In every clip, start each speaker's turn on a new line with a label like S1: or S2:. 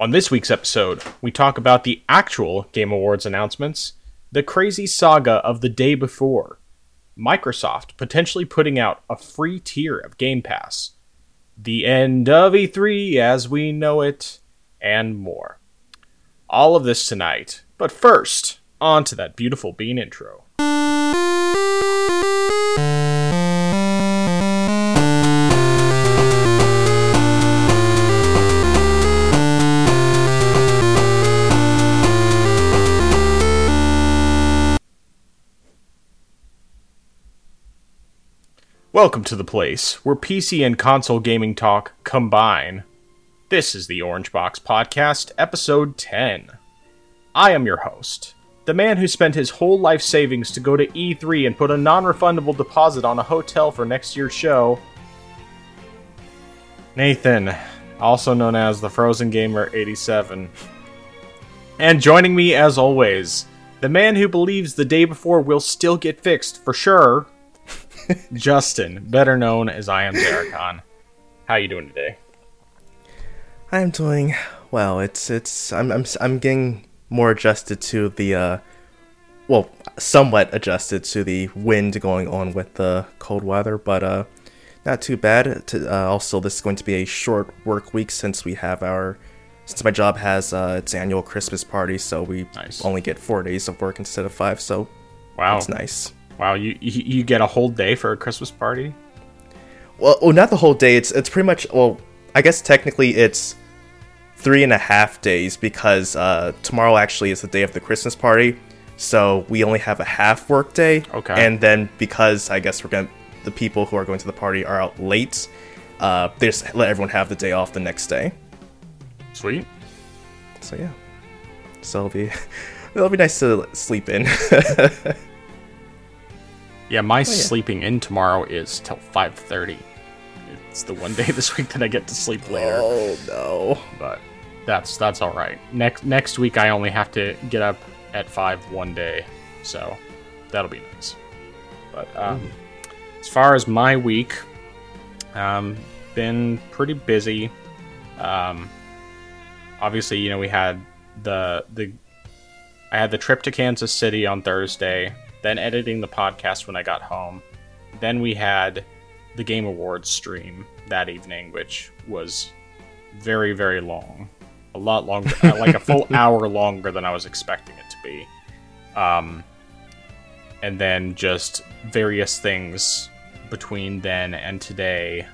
S1: On this week's episode, we talk about the actual Game Awards announcements, the crazy saga of the day before, Microsoft potentially putting out a free tier of Game Pass, the end of E3 as we know it, and more. All of this tonight, but first, on to that beautiful bean intro. Welcome to the place where PC and console gaming talk combine. This is the Orange Box Podcast, episode 10. I am your host, the man who spent his whole life savings to go to E3 and put a non refundable deposit on a hotel for next year's show. Nathan, also known as the Frozen Gamer 87. And joining me as always, the man who believes the day before will still get fixed for sure, Justin, better known as I am Xeracon. How you doing today?
S2: I'm doing well. It's it's I'm I'm I'm getting more adjusted to the uh well, somewhat adjusted to the wind going on with the cold weather, but uh not too bad. To, uh, also, this is going to be a short work week since we have our since my job has uh, its annual Christmas party, so we
S1: Nice.
S2: only get four days of work instead of five. So
S1: Wow.
S2: it's nice.
S1: Wow, you, you get a whole day for a Christmas party?
S2: Well, well, not the whole day. It's it's pretty much. Well, I guess technically it's three and a half days because uh, tomorrow actually is the day of the Christmas party. So we only have a half work day.
S1: Okay.
S2: And then because I guess we're gonna the people who are going to the party are out late, uh, they just let everyone have the day off the next day.
S1: Sweet.
S2: So yeah. So it'll be it'll be nice to sleep in.
S1: Yeah, my sleeping in tomorrow is till 5:30. It's the one day this week that I get to sleep later,
S2: oh no.
S1: but that's that's all right. Next next week I only have to get up at 5 one day. So that'll be nice. But um, as far as my week, um, been pretty busy. Um, obviously, you know, we had the the I had the trip to Kansas City on Thursday, then editing the podcast when I got home. Then we had the Game Awards stream that evening, which was very, very long. A lot longer, uh, like a full hour longer than I was expecting it to be. Um, and then just various things between then and today.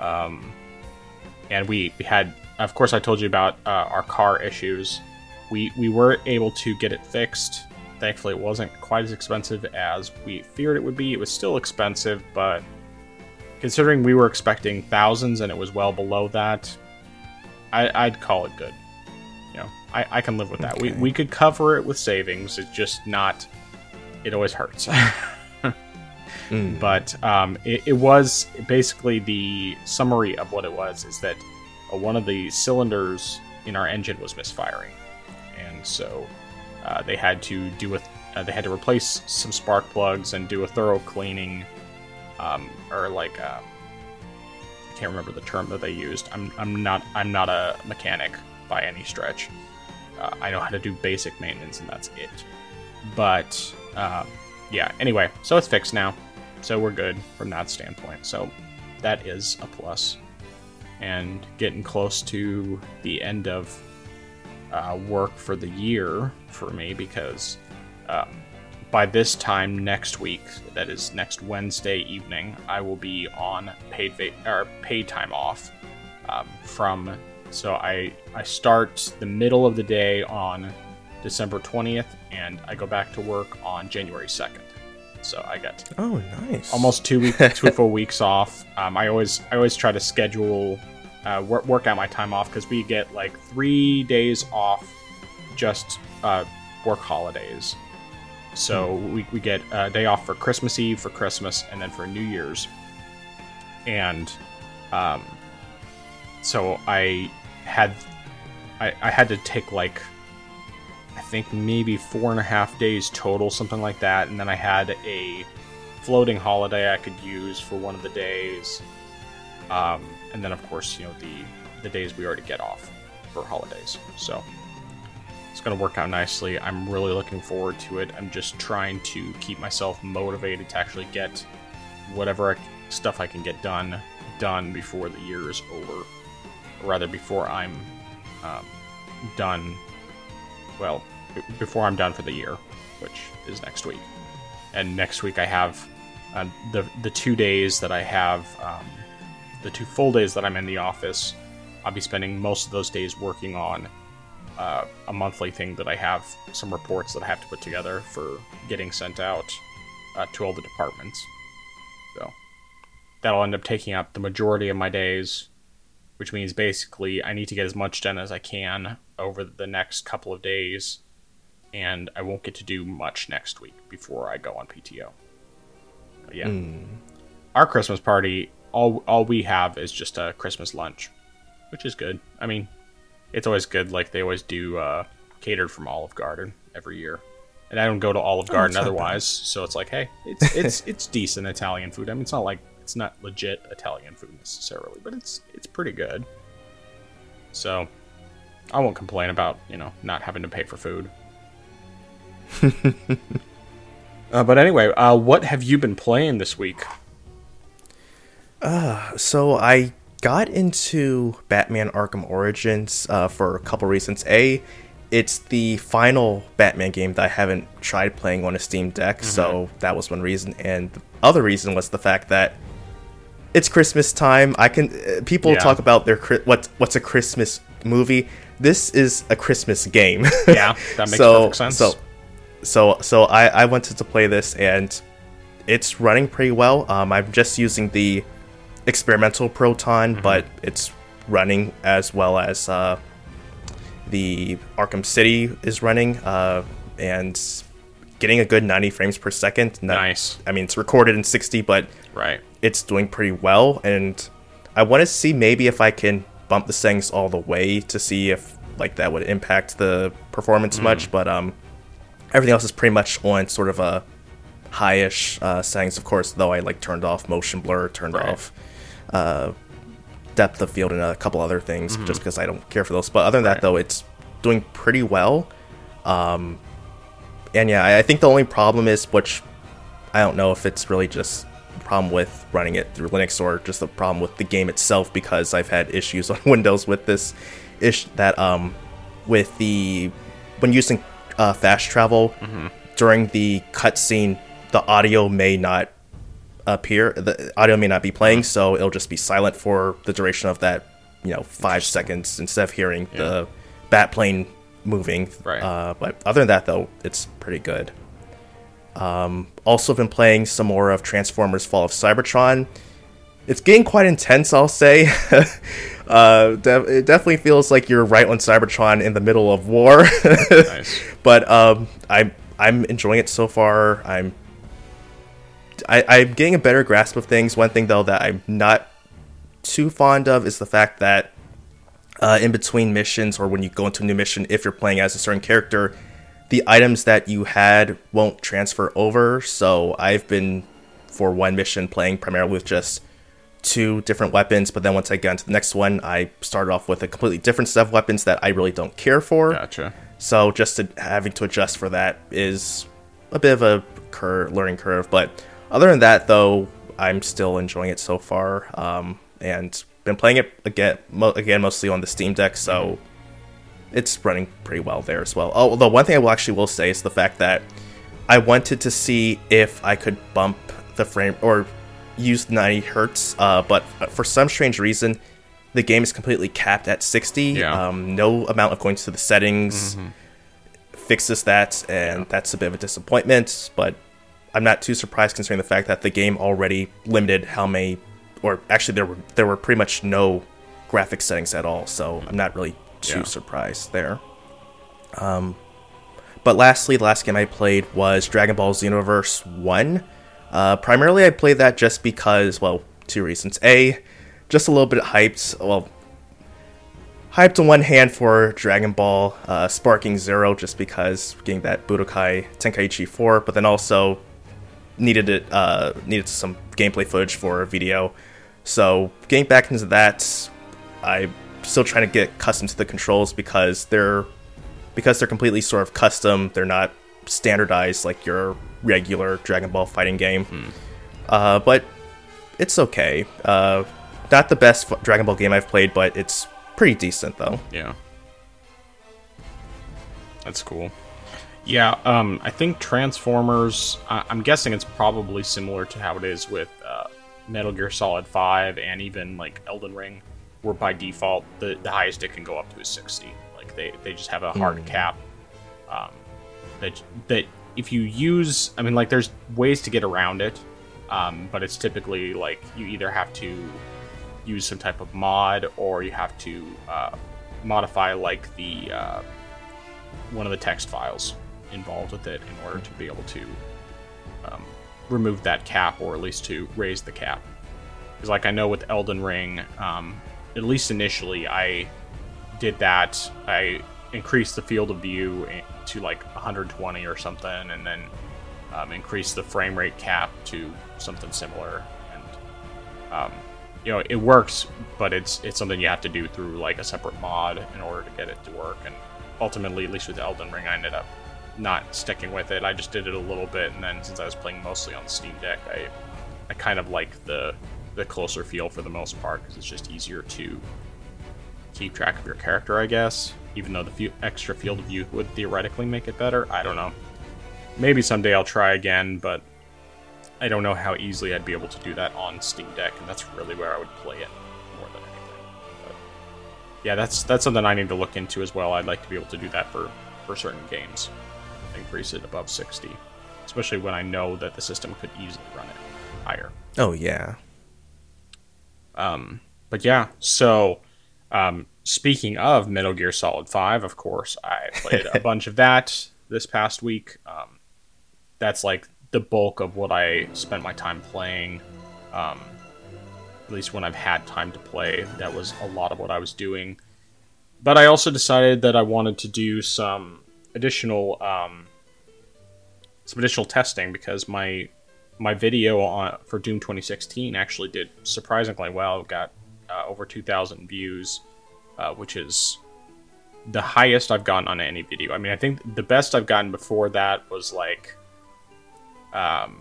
S1: Um, and we, we had, of course, I told you about uh, our car issues. We we were able to get it fixed. Thankfully, it wasn't quite as expensive as we feared it would be. It was still expensive, but considering we were expecting thousands and it was well below that, I, I'd call it good. You know, I, I can live with that. We
S2: Okay.
S1: we could cover it with savings. It's just not. It always hurts.
S2: Mm.
S1: but um, it, it was basically the summary of what it was is that uh, one of the cylinders in our engine was misfiring, and so uh, they had to do a uh, they had to replace some spark plugs and do a thorough cleaning, um, or like uh, I can't remember the term that they used. I'm I'm not I'm not a mechanic by any stretch. Uh, I know how to do basic maintenance, and that's it. But um, yeah, anyway, so it's fixed now. So we're good from that standpoint. So that is a. And getting close to the end of uh, work for the year for me because um, by this time next week, that is next Wednesday evening, I will be on paid va- or paid time off um, from. So I I start the middle of the day on December twentieth, and I go back to work on January second. So I got
S2: Oh, nice.
S1: almost two weeks, two full weeks off. Um, I always, I always try to schedule, uh, work, work out my time off because we get like three days off, just uh, work holidays. So we, we get a day off for Christmas Eve, for Christmas, and then for New Year's. And um, so I had, I, I had to take like I think maybe four and a half days total, something like that. And then I had a floating holiday I could use for one of the days. Um, and then, of course, you know the the days we already get off. for holidays. So it's going to work out nicely. I'm really looking forward to it. I'm just trying to keep myself motivated to actually get whatever stuff I can get done done before the year is over, or rather before I'm um, done. Well, b- before I'm done for the year, which is next week. And next week I have uh, the the two days that I have, um, the two full days that I'm in the office. I'll be spending most of those days working on uh, a monthly thing that I have some reports that I have to put together for getting sent out uh, to all the departments. So that'll end up taking up the majority of my days, which means basically I need to get as much done as I can over the next couple of days, and I won't get to do much next week before I go on PTO. But yeah, our Christmas party, all all we have is just a Christmas lunch, which is good. I mean, it's always good. Like they always do uh, catered from Olive Garden every year, and I don't go to Olive Garden
S2: that's not bad.
S1: otherwise. So it's like, hey, it's it's it's decent Italian food. I mean, it's not like it's not legit Italian food necessarily, but it's it's pretty good. So I won't complain about you know not having to pay for food. uh, but anyway, uh, what have you been playing this week?
S2: So I got into Batman Arkham Origins uh, for a couple reasons. A, it's the final Batman game that I haven't tried playing on a Steam Deck, so that was one reason. And the other reason was the fact that it's Christmas time. I can uh, people
S1: Yeah.
S2: talk about their what what's a Christmas movie. This is a Christmas game.
S1: Yeah, that makes
S2: so,
S1: perfect sense.
S2: So, so, so I, I wanted to play this, and it's running pretty well. Um, I'm just using the experimental Proton, but it's running as well as uh, the Arkham City is running, uh, and getting a good 90 frames per second. Not-
S1: Nice.
S2: I mean, it's recorded in 60, but
S1: Right.
S2: it's doing pretty well and i want to see maybe if i can bump the settings all the way to see if like that would impact the performance much but um everything else is pretty much on sort of a highish uh, settings of course though i like turned off motion blur turned
S1: Right.
S2: off uh, depth of field and a couple other things just because i don't care for those. But other than that though it's doing pretty well. Um and yeah I, I think the only problem is which I don't know if it's really just a problem with running it through Linux or just a problem with the game itself because I've had issues on Windows with this ish that um with the when using uh, fast travel during the cutscene the audio may not appear the audio may not be playing so it'll just be silent for the duration of that you know five seconds instead of hearing the bat plane moving
S1: Right.
S2: uh, but other than that though it's pretty good um, also been playing some more of Transformers Fall of Cybertron. It's getting quite intense, I'll say. uh, de- it definitely feels like you're right on Cybertron in the middle of war.
S1: Nice.
S2: but um, I'm I'm enjoying it so far. I'm I, I'm getting a better grasp of things. One thing though that I'm not too fond of is the fact that uh, in between missions or when you go into a new mission, if you're playing as a certain character, the items that you had won't transfer over. So I've been for one mission playing primarily with just two different weapons, but then once I got into the next one, I started off with a completely different set of weapons that I really don't care for.
S1: Gotcha.
S2: So just to, having to adjust for that is a bit of a cur- learning curve. But other than that, though, I'm still enjoying it so far, um, and been playing it again, mo- again mostly on the Steam Deck. So it's running pretty well there as well. Oh, although one thing I will actually will say is the fact that I wanted to see if I could bump the frame or use 90 hertz, uh, but for some strange reason, the game is completely capped at 60.
S1: Yeah.
S2: Um, no amount of going to the settings fixes that, and that's a bit of a disappointment. But I'm not too surprised considering the fact that the game already limited how many, or actually there were there were pretty much no graphic settings at all. So I'm not really too
S1: Yeah.
S2: surprised there. Um, but lastly, the last game I played was Dragon Ball Xenoverse 1. Uh, primarily, I played that just because, well, two reasons. A, just a little bit hyped. Well, hyped on one hand for Dragon Ball uh, Sparking Zero, just because getting that Budokai Tenkaichi 4, but then also needed it uh, needed some gameplay footage for a video. So getting back into that, I'm still trying to get accustomed to the controls because they're because they're completely sort of custom. They're not standardized like your regular Dragon Ball fighting game.
S1: Hmm.
S2: Uh, but it's okay. Uh, not the best Dragon Ball game I've played, but it's pretty decent though.
S1: Yeah. That's cool. Yeah, um, I think Transformers. I- I'm guessing it's probably similar to how it is with uh, Metal Gear Solid Five and even like Elden Ring, where by default the, the highest it can go up to is 60. Like they, they just have a hard cap. Um, that that if you use, I mean, like there's ways to get around it, um, but it's typically like you either have to use some type of mod or you have to uh, modify like the uh, one of the text files involved with it in order to be able to um, remove that cap or at least to raise the cap. Because like I know with Elden Ring, um, at least initially, I did that. I increased the field of view to like 120 or something, and then um, increased the frame rate cap to something similar. And um, you know, it works, but it's it's something you have to do through like a separate mod in order to get it to work. And ultimately, at least with Elden Ring, I ended up not sticking with it. I just did it a little bit, and then since I was playing mostly on Steam Deck, I I kind of like the the closer feel for the most part because it's just easier to keep track of your character, I guess. Even though the few extra field of view would theoretically make it better, I don't know. Maybe someday I'll try again, but I don't know how easily I'd be able to do that on Steam Deck, and that's really where I would play it more than anything. But yeah, that's that's something I need to look into as well. I'd like to be able to do that for for certain games, increase it above 60, especially when I know that the system could easily run it higher.
S2: Oh yeah.
S1: Um, but yeah, so um, speaking of Metal Gear Solid 5, of course, I played a bunch of that this past week. Um, that's like the bulk of what I spent my time playing. Um, at least when I've had time to play, that was a lot of what I was doing. But I also decided that I wanted to do some additional um, some additional testing because my my video on for Doom 2016 actually did surprisingly well. It got uh, over 2,000 views, uh, which is the highest I've gotten on any video. I mean, I think the best I've gotten before that was like um,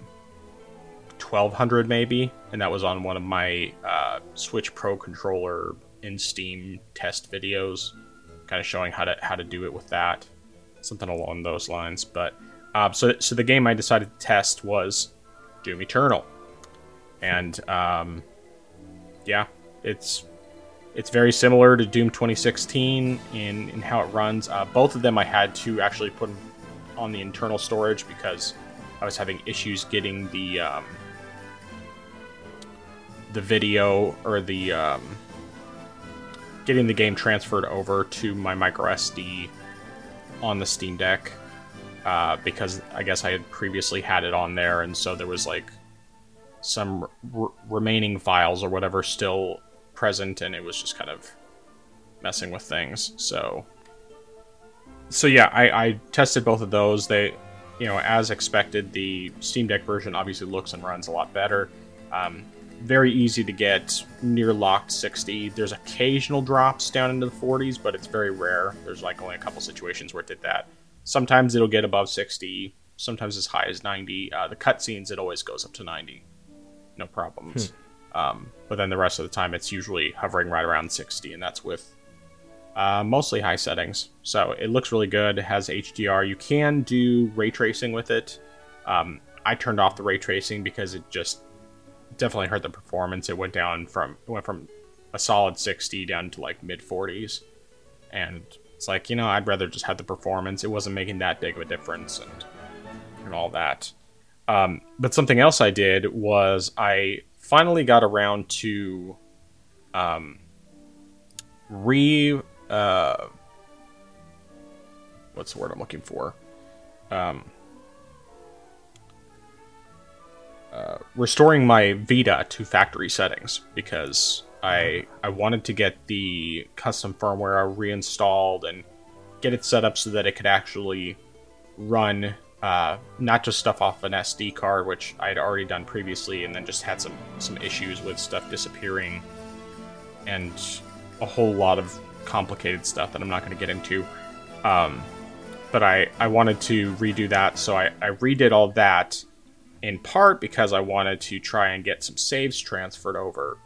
S1: 1,200 maybe, and that was on one of my uh, Switch Pro controller in Steam test videos, kind of showing how to how to do it with that, something along those lines. But uh, so so the game I decided to test was Doom Eternal, and um, yeah, it's it's very similar to Doom 2016 in in how it runs. Uh, both of them I had to actually put on the internal storage because I was having issues getting the um, the video or the um, getting the game transferred over to my micro SD on the Steam Deck uh, because I guess I had previously had it on there, and so there was like some r- remaining files or whatever still present, and it was just kind of messing with things. So, so yeah, I, I tested both of those. They, you know, as expected, the Steam Deck version obviously looks and runs a lot better. Um, very easy to get near locked 60. There's occasional drops down into the 40s, but it's very rare. There's like only a couple situations where it did that. Sometimes it'll get above 60, sometimes as high as 90. Uh, the cutscenes, it always goes up to 90. No problems. Um, but then the rest of the time, it's usually hovering right around 60, and that's with uh, mostly high settings. So it looks really good. It has HDR. You can do ray tracing with it. Um, I turned off the ray tracing because it just definitely hurt the performance. It went down from it went from a solid 60 down to like mid 40s, and it's like you know I'd rather just have the performance. It wasn't making that big of a difference, and and all that. Um, but something else I did was I finally got around to um, re uh, what's the word I'm looking for? Um, uh, restoring my Vita to factory settings because I I wanted to get the custom firmware reinstalled and get it set up so that it could actually run uh, not just stuff off an SD card, which I had already done previously, and then just had some some issues with stuff disappearing and a whole lot of complicated stuff that I'm not going to get into. Um, but I, I wanted to redo that, so I, I redid all that in part because I wanted to try and get some saves transferred over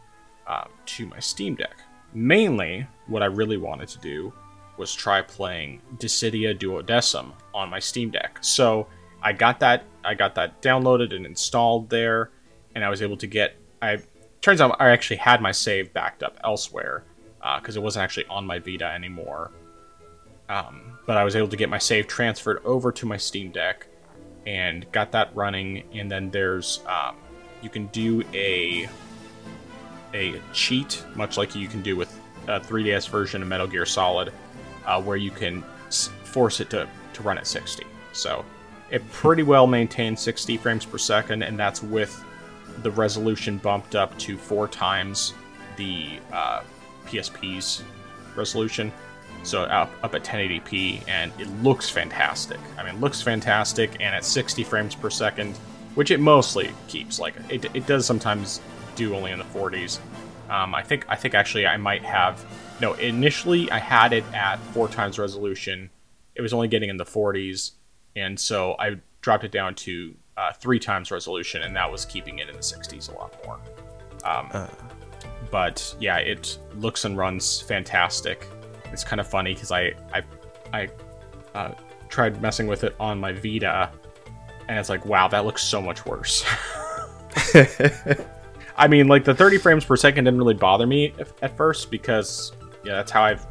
S1: um, to my Steam Deck. Mainly, what I really wanted to do was try playing Dissidia Duodecim on my Steam Deck. So I got that I got that downloaded and installed there, and I was able to get. I turns out I actually had my save backed up elsewhere because uh, it wasn't actually on my Vita anymore. Um, but I was able to get my save transferred over to my Steam Deck and got that running. And then there's um, you can do a a cheat, much like you can do with a 3DS version of Metal Gear Solid, uh, where you can s- force it to, to run at 60. So it pretty well maintains 60 frames per second, and that's with the resolution bumped up to four times the uh, PSP's resolution. So up, up at 1080p, and it looks fantastic. I mean, it looks fantastic, and at 60 frames per second, which it mostly keeps. Like it, it does sometimes do only in the 40s. Um, I think I think actually I might have no. Initially, I had it at four times resolution. It was only getting in the 40s, and so I dropped it down to uh, three times resolution, and that was keeping it in the 60s a lot more. Um, uh. But yeah, it looks and runs fantastic. It's kind of funny because I I I uh, tried messing with it on my Vita, and it's like, wow, that looks so much worse. I mean, like the 30 frames per second didn't really bother me at first because yeah, that's how I've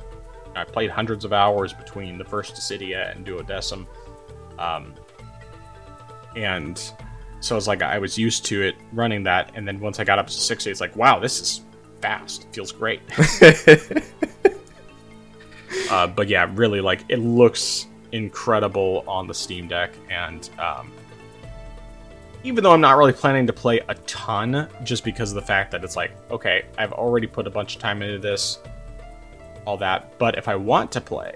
S1: I played hundreds of hours between the first Dissidia and Duodecim, um, and so it's like I was used to it running that, and then once I got up to 60, it's like wow, this is fast. It feels great. uh, but yeah, really, like it looks incredible on the Steam Deck, and um, even though I'm not really planning to play a ton, just because of the fact that it's like, okay, I've already put a bunch of time into this, all that. But if I want to play,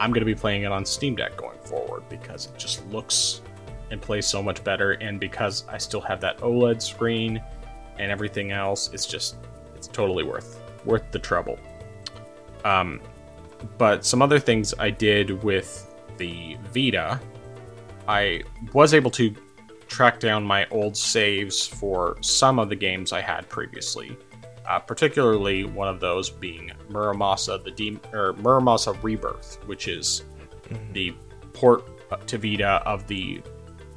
S1: I'm going to be playing it on Steam Deck going forward because it just looks and plays so much better. And because I still have that OLED screen and everything else, it's just, it's totally worth worth the trouble. Um, but some other things I did with the Vita, I was able to track down my old saves for some of the games I had previously. Uh, particularly one of those being Muramasa the De- or Muramasa Rebirth, which is mm-hmm. the port to Vita of the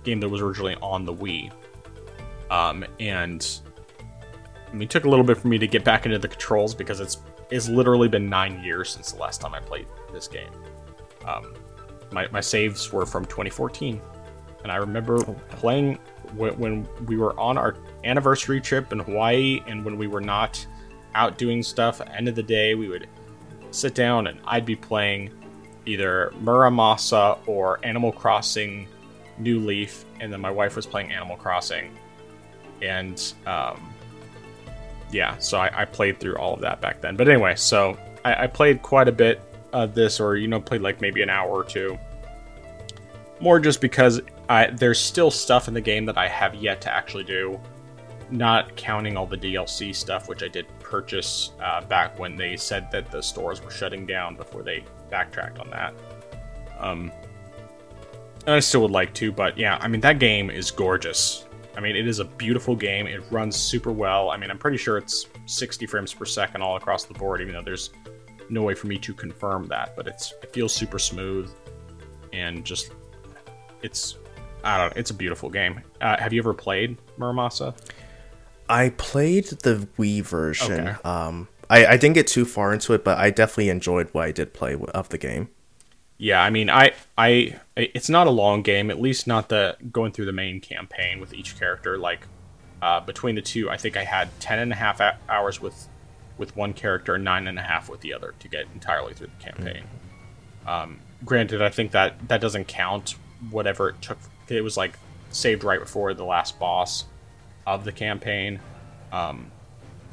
S1: game that was originally on the Wii. Um, and I mean, it took a little bit for me to get back into the controls because it's it's literally been nine years since the last time I played this game. Um, my, my saves were from 2014 and I remember oh, playing when, when we were on our anniversary trip in Hawaii, and when we were not out doing stuff. At the end of the day, we would sit down, and I'd be playing either Muramasa or Animal Crossing New Leaf, and then my wife was playing Animal Crossing, and um, yeah, so I, I, played through all of that back then. But anyway, so I, I played quite a bit of this, or you know, played like maybe an hour or two. More just because I, there's still stuff in the game that I have yet to actually do, not counting all the DLC stuff, which I did purchase uh, back when they said that the stores were shutting down before they backtracked on that. Um, and I still would like to, but yeah, I mean, that game is gorgeous. I mean, it is a beautiful game. It runs super well. I mean, I'm pretty sure it's 60 frames per second all across the board, even though there's no way for me to confirm that. But it's it feels super smooth, and just it's I don't know. It's a beautiful game. Uh, have you ever played Muramasa?
S2: I played the Wii version. Okay. Um, I, I didn't get too far into it, but I definitely enjoyed what I did play of the game.
S1: Yeah, I mean, I, I, it's not a long game. At least not the going through the main campaign with each character. Like, uh, between the two, I think I had ten and a half hours with, with one character, and nine and a half with the other to get entirely through the campaign. Mm-hmm. Um, granted, I think that that doesn't count whatever it took it was like saved right before the last boss of the campaign. Um,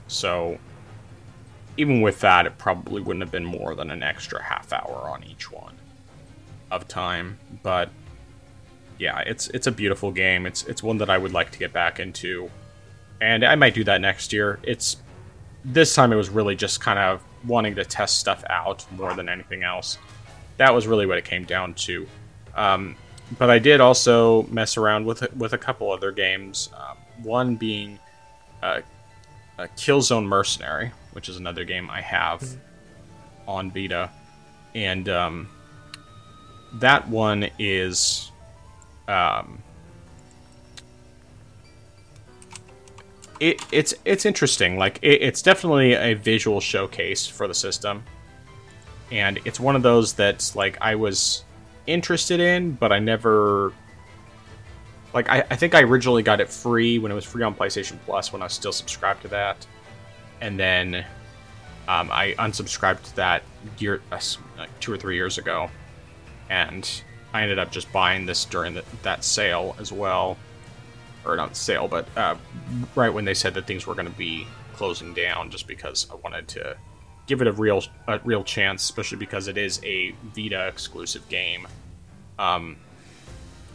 S1: so even with that, it probably wouldn't have been more than an extra half hour on each one of time. But yeah, it's it's a beautiful game. It's it's one that I would like to get back into, and I might do that next year. It's this time it was really just kind of wanting to test stuff out more than anything else. That was really what it came down to. Um, but I did also mess around with with a couple other games. Um, one being uh, Killzone Mercenary, which is another game I have on Vita, and um, that one is. Um, it, it's it's interesting. Like it, it's definitely a visual showcase for the system, and it's one of those that's like I was interested in, but I never like I, I think I originally got it free when it was free on PlayStation Plus when I was still subscribed to that, and then um, I unsubscribed to that year uh, like two or three years ago, and I ended up just buying this during the, that sale as well, or not sale, but uh, right when they said that things were going to be closing down, just because I wanted to give it a real a real chance, especially because it is a Vita exclusive game. Um,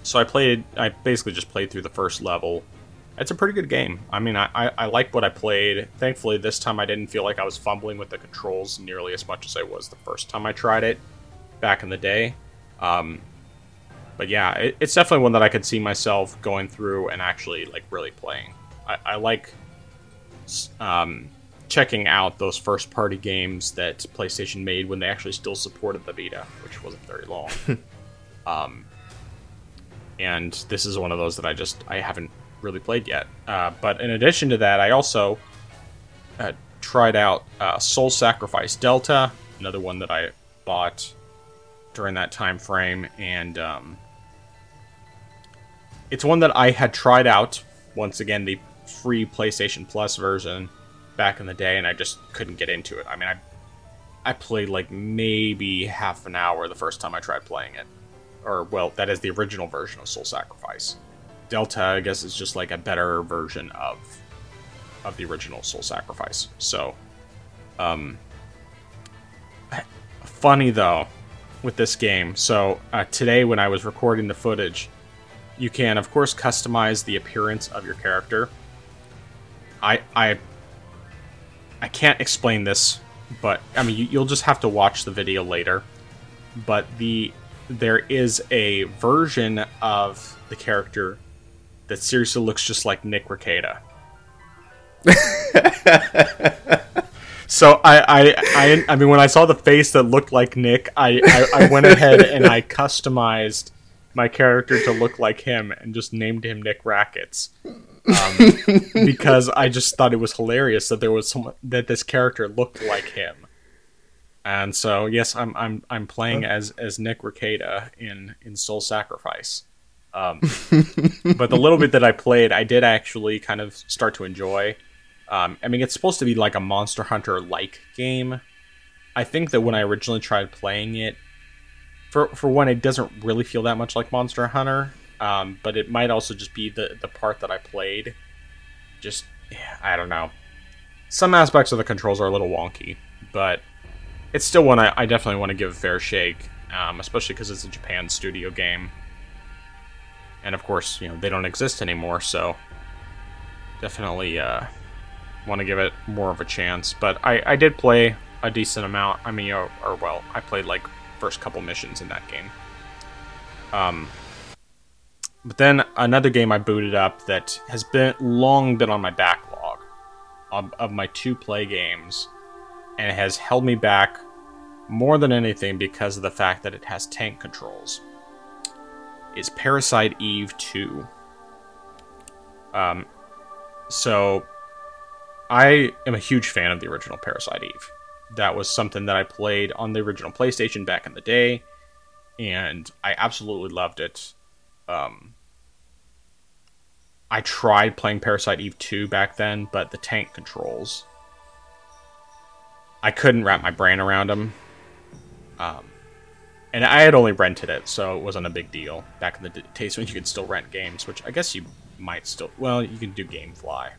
S1: so I played. I basically just played through the first level. It's a pretty good game. I mean, I, I, I like what I played. Thankfully, this time I didn't feel like I was fumbling with the controls nearly as much as I was the first time I tried it back in the day. Um, but yeah, it, it's definitely one that I could see myself going through and actually like really playing. I, I like um, checking out those first party games that PlayStation made when they actually still supported the Vita, which wasn't very long. um, and this is one of those that I just I haven't really played yet. Uh, but in addition to that, I also uh, tried out uh, Soul Sacrifice Delta, another one that I bought during that time frame, and um, it's one that I had tried out once again the free PlayStation Plus version back in the day, and I just couldn't get into it. I mean, I I played like maybe half an hour the first time I tried playing it, or well, that is the original version of Soul Sacrifice. Delta, I guess, is just like a better version of of the original Soul Sacrifice. So, um, funny though with this game. So uh, today, when I was recording the footage, you can of course customize the appearance of your character. I I I can't explain this, but I mean, you, will just have to watch the video later. But the there is a version of the character that seriously looks just like Nick Rekieta. so I, I, I, I mean, when I saw the face that looked like Nick, I, I, I went ahead and I customized my character to look like him and just named him Nick Rackets. Um, because I just thought it was hilarious that there was someone that this character looked like him. And so yes, I'm I'm I'm playing as as Nick Rekieta in in Soul Sacrifice. Um, but the little bit that I played, I did actually kind of start to enjoy. Um, I mean, it's supposed to be like a Monster Hunter like game. I think that when I originally tried playing it, for for one, it doesn't really feel that much like Monster Hunter. Um, but it might also just be the the part that I played. Just I don't know. Some aspects of the controls are a little wonky, but it's still one I, I definitely want to give a fair shake, um, especially because it's a Japan studio game. And of course, you know they don't exist anymore, so definitely uh, want to give it more of a chance. But I, I did play a decent amount. I mean, or, or well, I played like first couple missions in that game. Um, but then another game I booted up that has been long been on my backlog of, of my two play games, and it has held me back more than anything because of the fact that it has tank controls. Is Parasite Eve 2. Um, so I am a huge fan of the original Parasite Eve that was something that I played on the original PlayStation back in the day, and I absolutely loved it. Um, I tried playing Parasite Eve 2 back then, but the tank controls, I couldn't wrap my brain around them. Um, and I had only rented it, so it wasn't a big deal back in the days when you could still rent games, which I guess you might still. Well, you can do GameFly,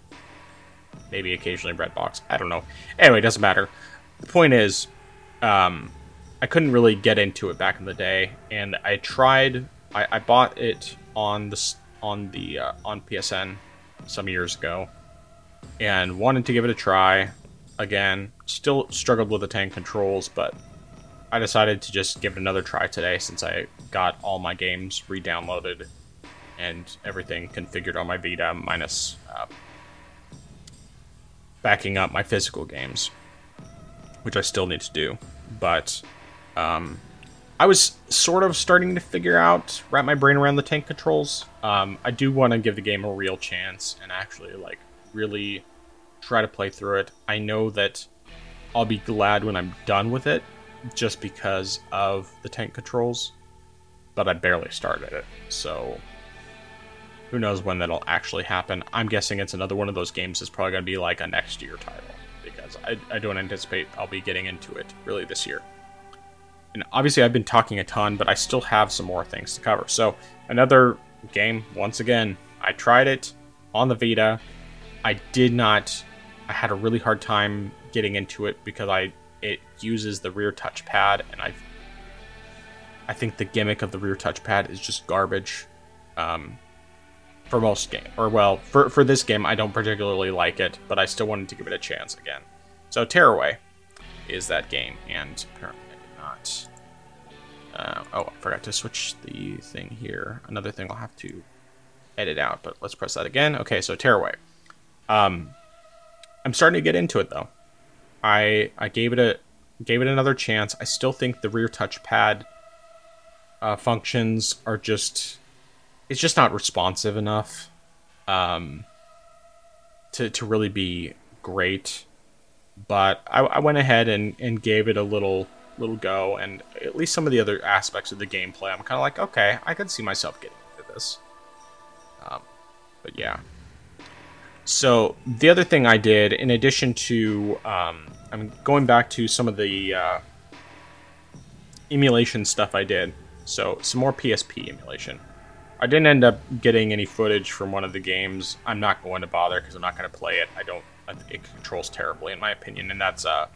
S1: maybe occasionally Redbox. I don't know. Anyway, it doesn't matter the point is, um, I couldn't really get into it back in the day, and I tried. I, I bought it on the on the uh, on PSN some years ago, and wanted to give it a try. again. Still struggled with the tank controls, but I decided to just give it another try today since I got all my games re-downloaded and everything configured on my Vita, minus uh, backing up my physical games, which I still need to do. But um, I was sort of starting to figure out, wrap my brain around the tank controls. Um, I do want to give the game a real chance and actually like really try to play through it. I know that I'll be glad when I'm done with it, just because of the tank controls. But I barely started it, so who knows when that'll actually happen. I'm guessing it's another one of those games that's probably going to be like a next year title because I, I don't anticipate I'll be getting into it really this year. And obviously, I've been talking a ton, but I still have some more things to cover. So, another game, once again, I tried it on the Vita. I did not, I had a really hard time getting into it because I it uses the rear touchpad, and I I think the gimmick of the rear touchpad is just garbage. Um, for most game or well for for this game i don't particularly like it but i still wanted to give it a chance again. So tearaway is that game and apparently not. Uh, oh i forgot to switch the thing here. Another thing i'll have to edit out but let's press that again. Okay so tearaway. Um i'm starting to get into it though. I i gave it a gave it another chance. I still think the rear touchpad uh, functions are just it's just not responsive enough um, to to really be great. But I, I, went ahead and, and gave it a little little go, and at least some of the other aspects of the gameplay, I'm kind of like, okay, I could see myself getting into this. Um, but yeah. So the other thing I did, in addition to, um, I'm going back to some of the uh, emulation stuff I did. So some more PSP emulation. I didn't end up getting any footage from one of the games. I'm not going to bother because I'm not going to play it. I don't. It controls terribly, in my opinion, and that's uh,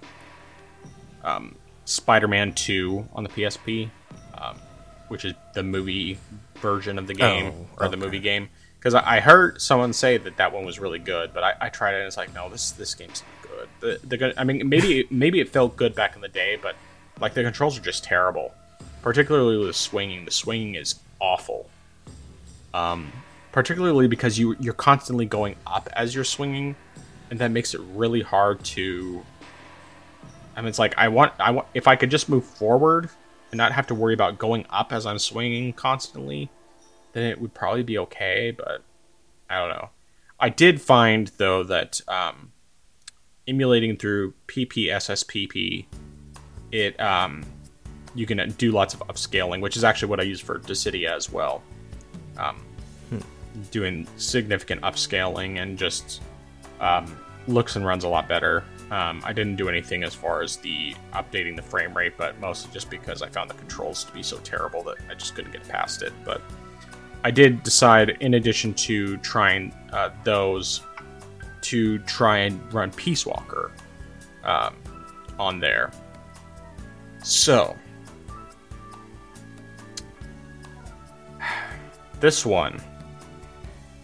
S1: um, Spider-Man 2 on the PSP, um, which is the movie version of the game oh, or okay. the movie game. Because I, I, heard someone say that that one was really good, but I, I tried it and it's like, no, this this game's not good. The, the I mean, maybe maybe it felt good back in the day, but like the controls are just terrible. Particularly the swinging. The swinging is awful um, particularly because you you're constantly going up as you're swinging, and that makes it really hard to. I mean, it's like I want I want if I could just move forward and not have to worry about going up as I'm swinging constantly, then it would probably be okay. But I don't know. I did find though that um, emulating through PPSSPP, it um, you can do lots of upscaling, which is actually what I use for Dissidia as well um, hmm. doing significant upscaling and just um, looks and runs a lot better. Um, I didn't do anything as far as the updating the frame rate, but mostly just because I found the controls to be so terrible that I just couldn't get past it. But I did decide, in addition to trying uh, those, to try and run Peace Walker um, on there. So, This one.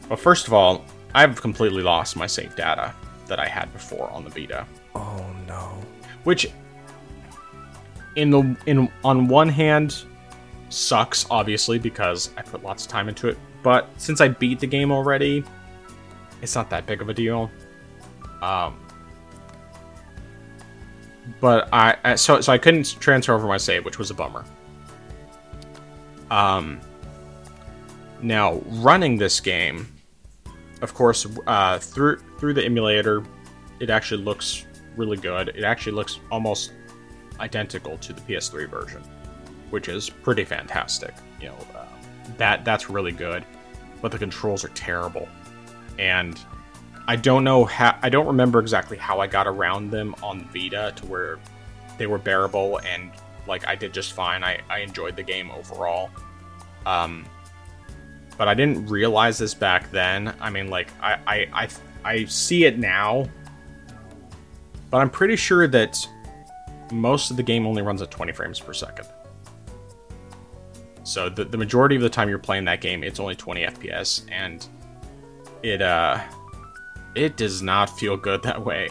S1: Well, first of all, I've completely lost my save data that I had before on the Vita.
S2: Oh no.
S1: Which in the in on one hand sucks obviously because I put lots of time into it, but since I beat the game already, it's not that big of a deal. Um but I so so I couldn't transfer over my save, which was a bummer. Um now, running this game, of course, uh, through through the emulator, it actually looks really good. It actually looks almost identical to the PS3 version, which is pretty fantastic. You know, uh, that that's really good, but the controls are terrible, and I don't know how. I don't remember exactly how I got around them on Vita to where they were bearable and like I did just fine. I, I enjoyed the game overall. Um, but I didn't realize this back then. I mean, like I I I, I see it now, but I'm pretty sure that most of the game only runs at 20 frames per second. So the, the majority of the time you're playing that game, it's only 20 FPS, and it uh, it does not feel good that way.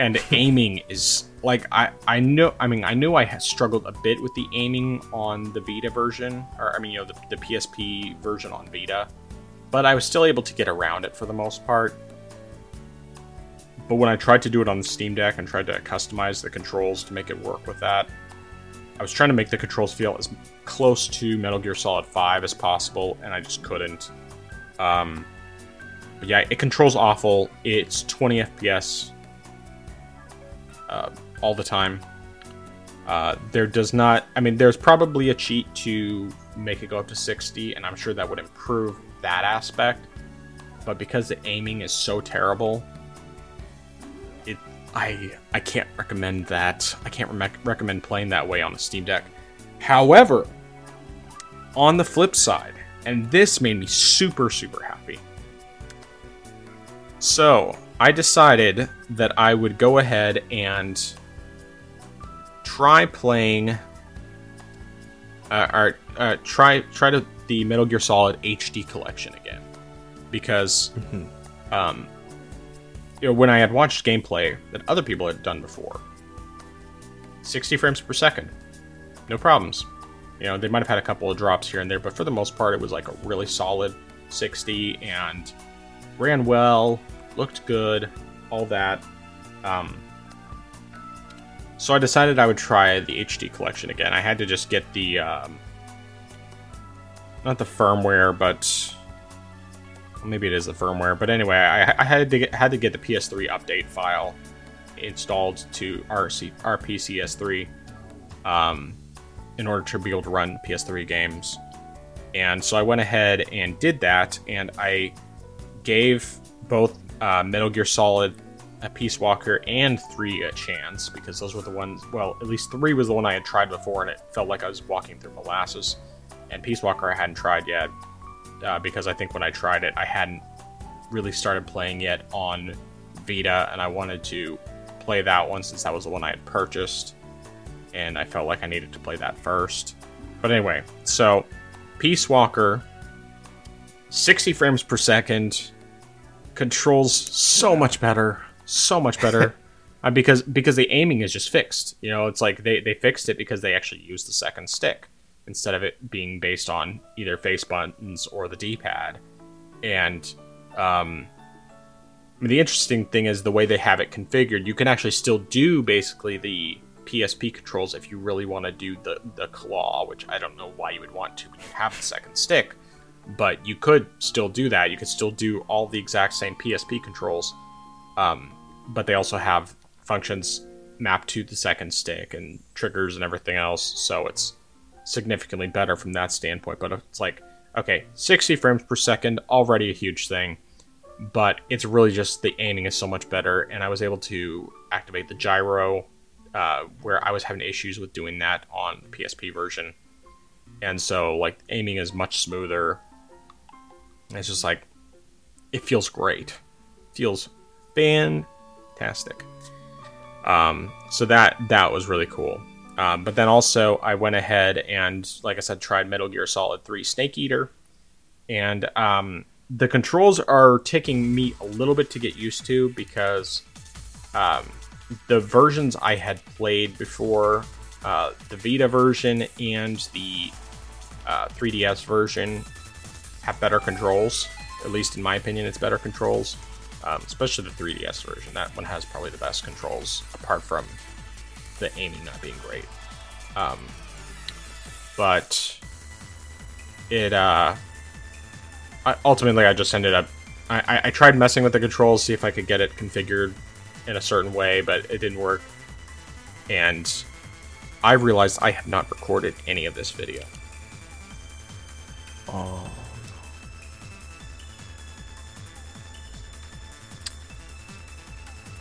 S1: and aiming is like I I know I mean I knew I struggled a bit with the aiming on the Vita version or I mean you know the, the PSP version on Vita, but I was still able to get around it for the most part. But when I tried to do it on the Steam Deck and tried to customize the controls to make it work with that, I was trying to make the controls feel as close to Metal Gear Solid 5 as possible, and I just couldn't. Um, yeah, it controls awful. It's 20 FPS uh, all the time. Uh, there does not, I mean, there's probably a cheat to make it go up to 60, and I'm sure that would improve that aspect. But because the aiming is so terrible, it I I can't recommend that. I can't re- recommend playing that way on the Steam Deck. However, on the flip side, and this made me super super happy. So, I decided that I would go ahead and try playing uh, or uh, try try to the Metal Gear Solid HD collection again because um, you know when I had watched gameplay that other people had done before, 60 frames per second, no problems. You know they might have had a couple of drops here and there, but for the most part it was like a really solid 60 and ran well, looked good, all that. Um, so I decided I would try the HD collection again. I had to just get the um, not the firmware, but well, maybe it is the firmware. But anyway, I, I had to get, had to get the PS3 update file installed to RC, RPCS3 um, in order to be able to run PS3 games. And so I went ahead and did that, and I gave both uh, Metal Gear Solid, a Peace Walker, and three a chance because those were the ones. Well, at least three was the one I had tried before, and it felt like I was walking through molasses. And Peace Walker I hadn't tried yet uh, because I think when I tried it, I hadn't really started playing yet on Vita, and I wanted to play that one since that was the one I had purchased, and I felt like I needed to play that first. But anyway, so Peace Walker, 60 frames per second, controls so much better, so much better. uh, because because the aiming is just fixed. You know, it's like they, they fixed it because they actually used the second stick instead of it being based on either face buttons or the D-pad. And um, I mean, the interesting thing is the way they have it configured. You can actually still do basically the PSP controls if you really want to do the the claw, which I don't know why you would want to when you have the second stick. But you could still do that. You could still do all the exact same PSP controls, um, but they also have functions mapped to the second stick and triggers and everything else. So it's significantly better from that standpoint. But it's like, okay, 60 frames per second, already a huge thing. But it's really just the aiming is so much better, and I was able to activate the gyro, uh, where I was having issues with doing that on the PSP version. And so, like, aiming is much smoother. It's just like, it feels great. Feels fantastic. Um, so that that was really cool. Um, but then also, I went ahead and, like I said, tried Metal Gear Solid 3 Snake Eater. And um, the controls are taking me a little bit to get used to because um, the versions I had played before, uh, the Vita version and the uh, 3DS version, have better controls. At least in my opinion, it's better controls. Um, especially the 3DS version. That one has probably the best controls, apart from the aiming not being great. Um, but it uh, I, ultimately I just ended up I, I, tried messing with the controls, see if I could get it configured in a certain way, but it didn't work. And I realized I have not recorded any of this video.
S2: Oh.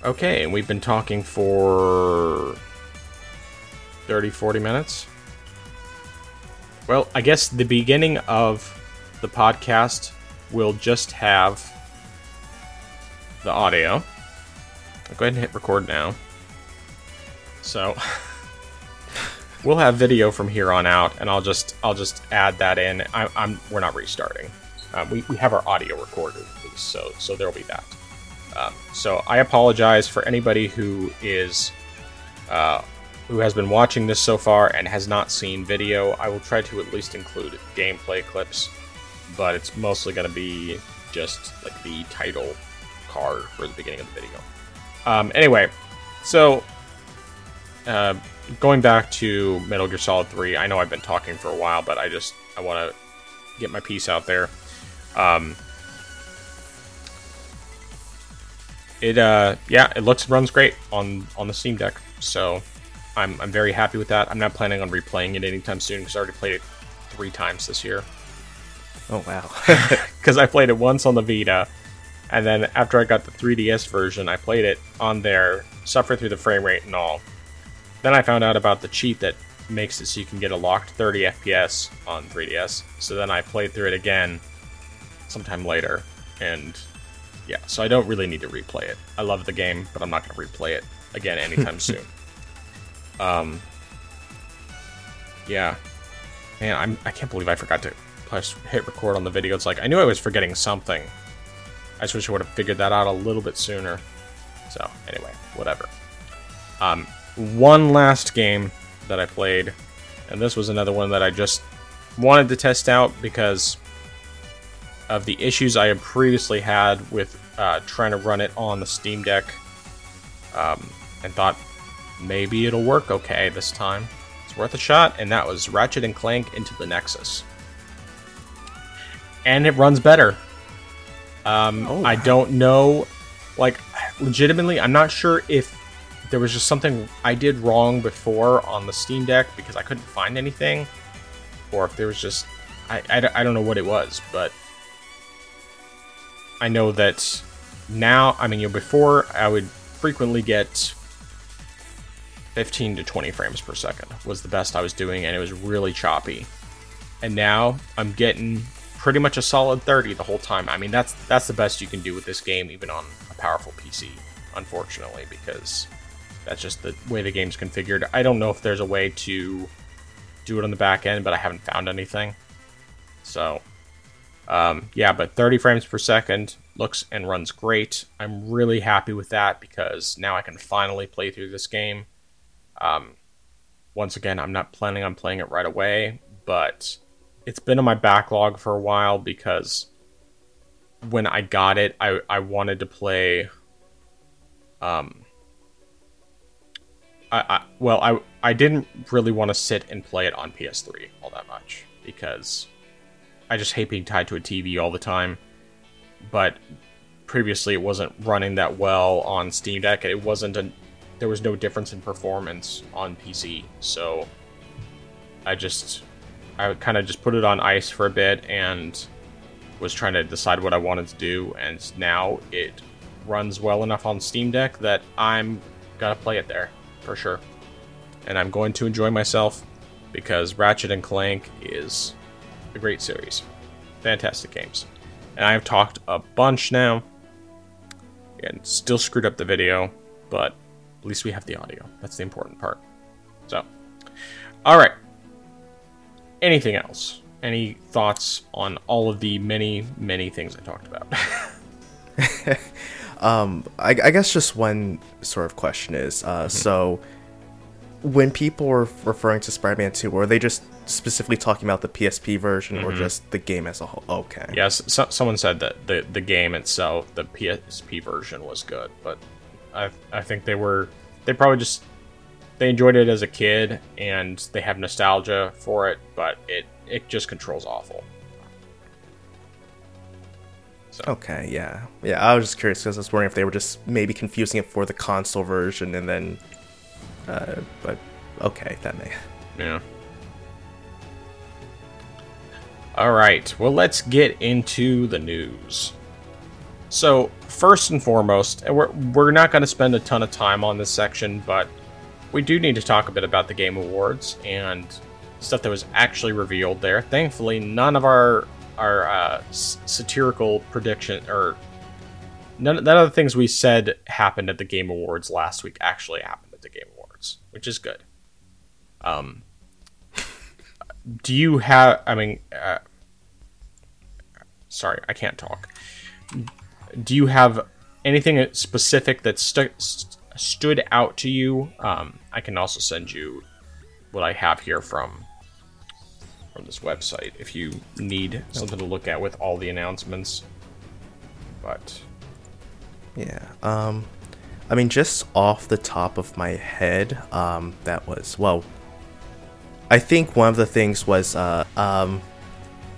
S1: Okay, and we've been talking for 30, 40 minutes. Well, I guess the beginning of the podcast will just have the audio. I'll go ahead and hit record now. So we'll have video from here on out, and I'll just I'll just add that in. I, am we're not restarting. Uh, we we have our audio recorded so so there'll be that. Um, so I apologize for anybody who is uh, who has been watching this so far and has not seen video. I will try to at least include gameplay clips, but it's mostly going to be just like the title card for the beginning of the video. Um, anyway, so uh, going back to Metal Gear Solid 3, I know I've been talking for a while, but I just I want to get my piece out there. Um, it uh yeah, it looks and runs great on on the Steam Deck. So I'm I'm very happy with that. I'm not planning on replaying it anytime soon because I already played it three times this year.
S2: Oh wow.
S1: Because I played it once on the Vita, and then after I got the 3DS version, I played it on there, suffered through the frame rate and all. Then I found out about the cheat that makes it so you can get a locked 30 FPS on 3DS. So then I played through it again sometime later, and yeah, so I don't really need to replay it. I love the game, but I'm not going to replay it again anytime soon. Um, yeah, man, I'm I can't believe I forgot to press hit record on the video. It's like I knew I was forgetting something. I just wish I would have figured that out a little bit sooner. So anyway, whatever. Um, one last game that I played, and this was another one that I just wanted to test out because of the issues I had previously had with uh, trying to run it on the Steam Deck, um, and thought maybe it'll work okay this time. It's worth a shot, and that was Ratchet and Clank into the Nexus, and it runs better. Um,
S2: Oh,
S1: I don't know, like, legitimately, I'm not sure if there was just something I did wrong before on the Steam Deck because I couldn't find anything, or if there was just I, I, I don't know what it was, but I know that now, I mean, you know, before I would frequently get 15 to 20 frames per second was the best I was doing, and it was really choppy. And now I'm getting pretty much a solid 30 the whole time. I mean, that's that's the best you can do with this game, even on a powerful PC. Unfortunately, because that's just the way the game's configured. I don't know if there's a way to do it on the back end, but I haven't found anything. So, um, yeah, but 30 frames per second looks and runs great. I'm really happy with that because now I can finally play through this game. Um, once again, I'm not planning on playing it right away, but it's been on my backlog for a while because when I got it, I, I wanted to play. Um, I, I well, I I didn't really want to sit and play it on PS3 all that much because I just hate being tied to a TV all the time. But previously, it wasn't running that well on Steam Deck. It wasn't a there was no difference in performance on PC, so I just I kind of just put it on ice for a bit and was trying to decide what I wanted to do, and now it runs well enough on Steam Deck that I'm gonna play it there for sure, and I'm going to enjoy myself because Ratchet and Clank is a great series, fantastic games, and I've talked a bunch now, and still screwed up the video, but at least we have the audio. That's the important part. So, all right. Anything else? Any thoughts on all of the many, many things I talked about?
S2: Um, I, I guess just one sort of question is, uh, so when people were referring to Spider-Man 2, were they just specifically talking about the PSP version or just the game as a whole? Okay.
S1: yes, so, someone said that the the game itself, the PSP version, was good, but I I think they were they probably just they enjoyed it as a kid and they have nostalgia for it, but it it just controls awful.
S2: Okay, yeah. Yeah, I was just curious because I was wondering if they were just maybe confusing it for the console version and then. Uh, but okay, that may.
S1: Yeah. All right. Well, let's get into the news. So, first and foremost, and we're we're not going to spend a ton of time on this section, but we do need to talk a bit about the Game Awards and stuff that was actually revealed there. Thankfully, none of our our uh, satirical prediction or none, none of the things we said happened at the Game Awards last week actually happened at the Game Awards, which is good. Um, do you have? I mean, uh, sorry, I can't talk. Do you have anything specific that stu- st- stood out to you, um, I can also send you what I have here from from this website if you need something to look at with all the announcements. But
S2: Yeah. Um, I mean, just off the top of my head, um, that was well. I think one of the things was uh, um,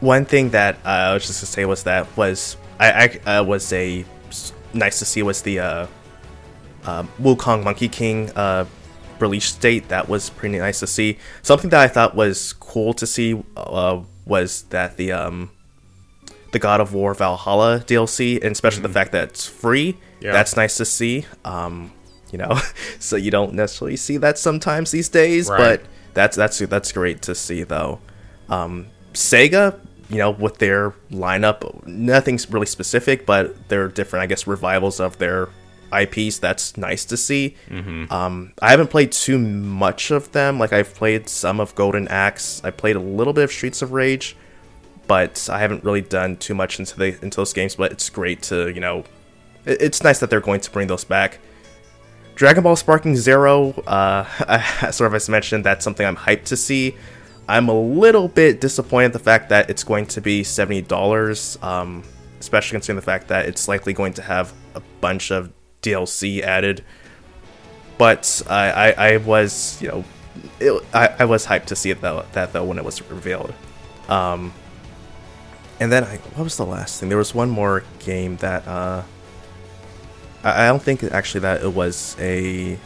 S2: one thing that uh, I was just gonna say was that was I, I uh, was a nice to see was the uh, uh, Wukong Monkey King uh, release date. That was pretty nice to see. Something that I thought was cool to see uh, was that the um, the God of War Valhalla DLC, and especially the fact that it's free.
S1: Yeah.
S2: That's nice to see. Um, you know, so you don't necessarily see that sometimes these days,
S1: Right.
S2: but that's that's that's great to see though. Um, Sega, you know, with their lineup, nothing's really specific, but they're different, I guess, revivals of their IPs. That's nice to see. Um, I haven't played too much of them. Like I've played some of Golden Axe. I played a little bit of Streets of Rage, but I haven't really done too much into the into those games. But it's great to you know, it- it's nice that they're going to bring those back. Dragon Ball Sparking Zero, uh, sort of as mentioned, that's something I'm hyped to see. I'm a little bit disappointed the fact that it's going to be seventy dollars, um, especially considering the fact that it's likely going to have a bunch of DLC added. But I, I, I was, you know, it, I, I was hyped to see it though, that though when it was revealed. Um, and then I, what was the last thing? There was one more game that uh, I, I don't think actually that it was a.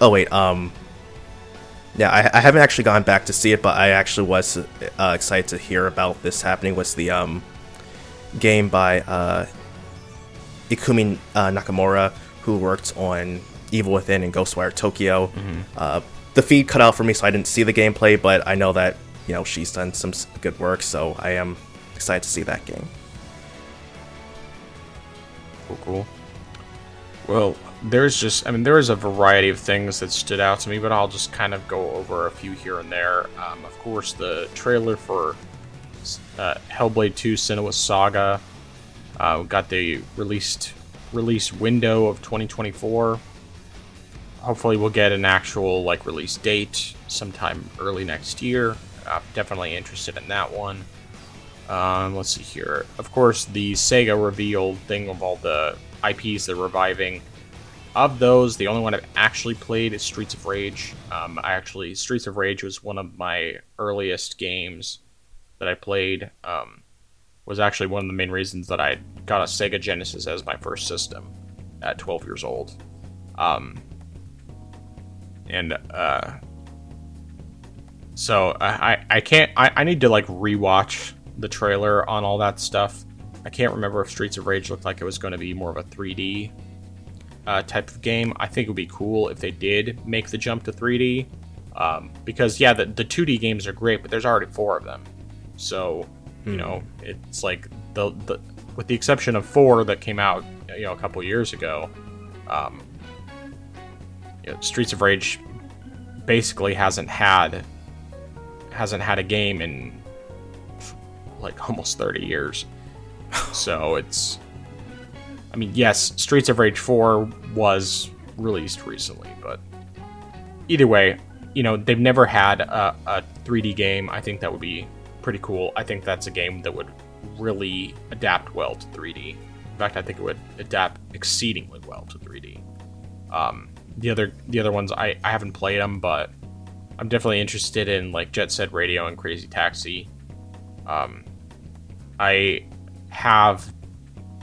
S2: Oh wait, um, yeah, I, I haven't actually gone back to see it, but I actually was uh, excited to hear about this happening. Was the um game by uh, Ikumi uh, Nakamura, who worked on Evil Within and Ghostwire Tokyo. Uh, the feed cut out for me, so I didn't see the gameplay, but I know that you know she's done some good work, so I am excited to see that game.
S1: Cool, cool. Well, there's just, I mean, there is a variety of things that stood out to me, but I'll just kind of go over a few here and there. Um, of course, the trailer for uh, Hellblade 2 Senua's Saga uh, got the released release window of 2024. Hopefully, we'll get an actual like release date sometime early next year. Uh, definitely interested in that one. Um, let's see here. Of course, the Sega revealed thing of all the IPs they're reviving. Of those, the only one I've actually played is Streets of Rage. Um, I actually Streets of Rage was one of my earliest games that I played. Um, was actually one of the main reasons that I got a Sega Genesis as my first system at 12 years old. Um, and uh, so I, I, can't I, I need to like rewatch the trailer on all that stuff. I can't remember if Streets of Rage looked like it was going to be more of a 3D uh, type of game. I think it would be cool if they did make the jump to 3D. Um, because yeah, the, the 2D games are great, but there's already four of them. So you know, it's like the the with the exception of four that came out you know a couple years ago. Um, you know, Streets of Rage basically hasn't had hasn't had a game in like almost 30 years. So it's I mean, yes, Streets of Rage 4 was released recently, but either way, you know, they've never had a, a 3D game. I think that would be pretty cool. I think that's a game that would really adapt well to 3D. In fact, I think it would adapt exceedingly well to 3D. Um, the other the other ones I, I haven't played them, but I'm definitely interested in like Jet Set Radio and Crazy Taxi. Um, I have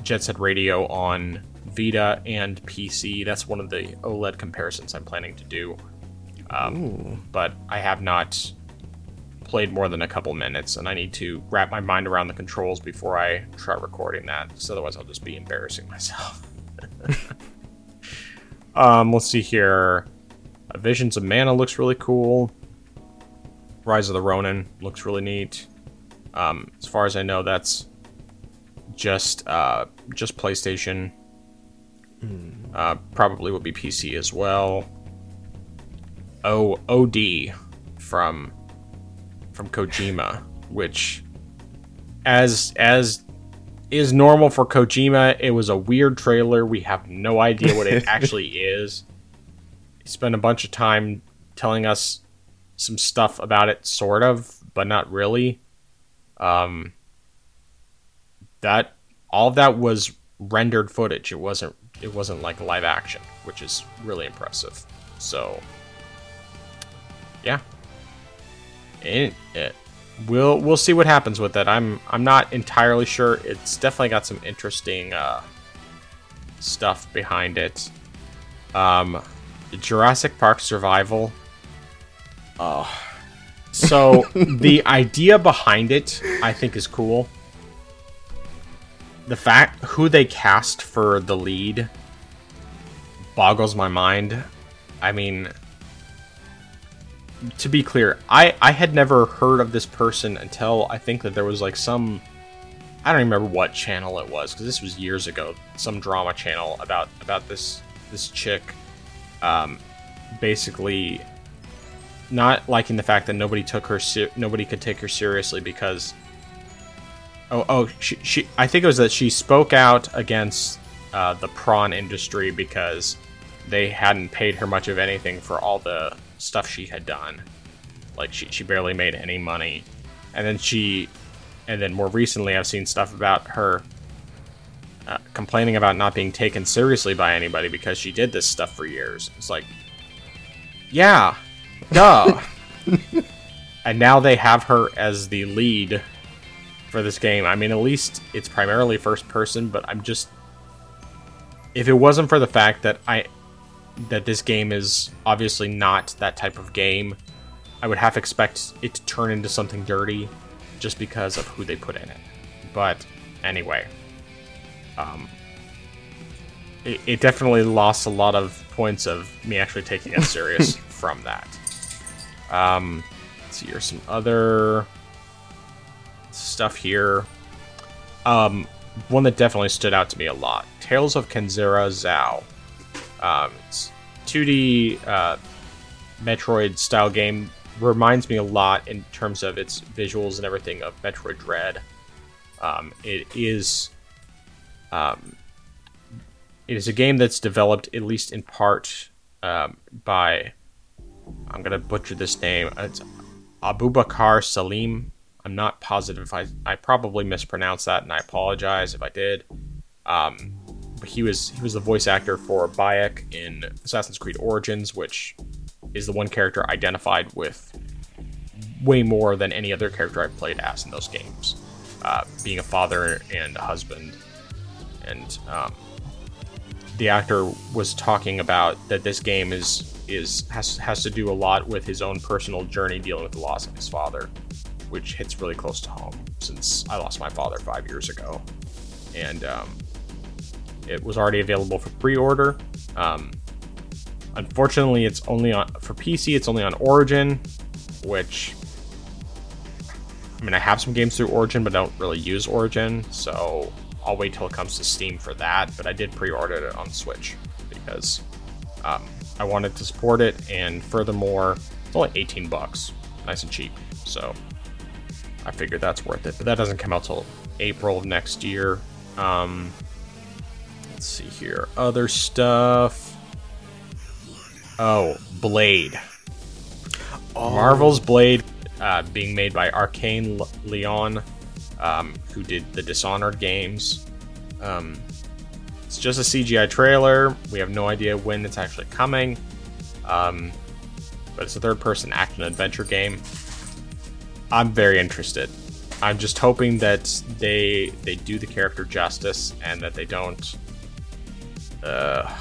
S1: Jet Set Radio on Vita and PC. That's one of the OLED comparisons I'm planning to do. Um, but I have not played more than a couple minutes, and I need to wrap my mind around the controls before I try recording that. Because otherwise, I'll just be embarrassing myself. um, let's see here. Uh, Visions of Mana looks really cool. Rise of the Ronin looks really neat. Um, as far as I know, that's just uh, just PlayStation. Uh, probably will be PC as well. Oh, OD from from Kojima, which as as is normal for Kojima. It was a weird trailer. We have no idea what it actually is. He spent a bunch of time telling us some stuff about it, sort of, but not really. Um, that all of that was rendered footage. It wasn't. It wasn't like live action, which is really impressive. So, yeah, it, it, we'll we'll see what happens with it. I'm I'm not entirely sure. It's definitely got some interesting uh, stuff behind it. Um, Jurassic Park Survival. Oh, so the idea behind it, I think, is cool. The fact who they cast for the lead boggles my mind. I mean, to be clear, I I had never heard of this person until I think that there was like some I don't remember what channel it was because this was years ago. Some drama channel about about this this chick, um, basically not liking the fact that nobody took her nobody could take her seriously because oh oh she, she I think it was that she spoke out against uh, the prawn industry because they hadn't paid her much of anything for all the stuff she had done. Like she, she barely made any money. And then she and then more recently I've seen stuff about her uh, complaining about not being taken seriously by anybody because she did this stuff for years. It's like yeah, duh. and now they have her as the lead for this game. I mean, at least it's primarily first person, but I'm just if it wasn't for the fact that I that this game is obviously not that type of game. I would half expect it to turn into something dirty just because of who they put in it. But anyway, um, it, it definitely lost a lot of points of me actually taking it serious from that. Um, let's see, here's some other stuff here. Um, one that definitely stood out to me a lot Tales of Kenzera Zau. Um, it's 2D uh, Metroid style game reminds me a lot in terms of its visuals and everything of Metroid Dread. Um, it is um, it is a game that's developed at least in part um, by I'm gonna butcher this name. It's Abubakar Salim. I'm not positive if I I probably mispronounced that, and I apologize if I did. Um, he was he was the voice actor for Bayek in Assassin's Creed Origins, which is the one character identified with way more than any other character I've played as in those games, uh, being a father and a husband. And um, the actor was talking about that this game is is has has to do a lot with his own personal journey dealing with the loss of his father, which hits really close to home since I lost my father five years ago, and um, it was already available for pre-order. Um, unfortunately, it's only on for PC. It's only on Origin, which I mean, I have some games through Origin, but I don't really use Origin, so I'll wait till it comes to Steam for that. But I did pre-order it on Switch because um, I wanted to support it, and furthermore, it's only 18 bucks, nice and cheap. So I figured that's worth it. But that doesn't come out till April of next year. Um, Let's see here. Other stuff. Oh, Blade. Oh. Marvel's Blade uh, being made by Arkane Lyon, um, who did the Dishonored games. Um, it's just a CGI trailer. We have no idea when it's actually coming. Um, but it's a third person action adventure game. I'm very interested. I'm just hoping that they they do the character justice and that they don't uh,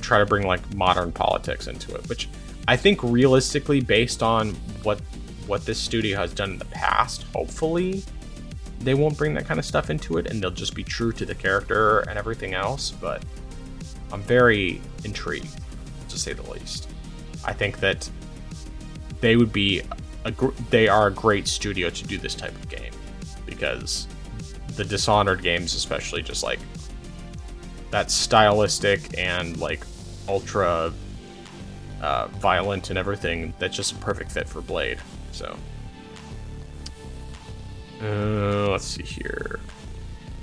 S1: try to bring like modern politics into it, which I think realistically, based on what what this studio has done in the past, hopefully they won't bring that kind of stuff into it, and they'll just be true to the character and everything else. But I'm very intrigued, to say the least. I think that they would be gr- they are a great studio to do this type of game because the Dishonored games, especially, just like that stylistic and like ultra uh, violent and everything. That's just a perfect fit for Blade. So uh, let's see here.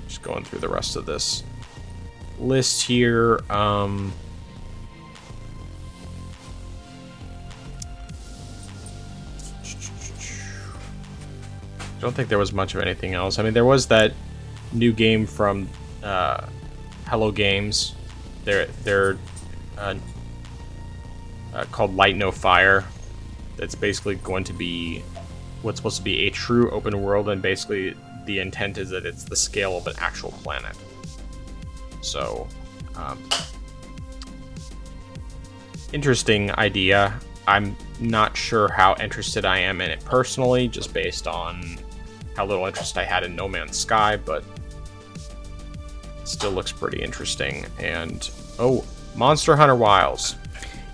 S1: Just going through the rest of this list here. Um, don't think there was much of anything else. I mean, there was that new game from uh, Hello Games. They're they're uh, uh, called Light No Fire. That's basically going to be what's supposed to be a true open world, and basically the intent is that it's the scale of an actual planet. So, um, interesting idea. I'm not sure how interested I am in it personally, just based on how little interest I had in No Man's Sky, but still looks pretty interesting. And oh, Monster Hunter Wilds.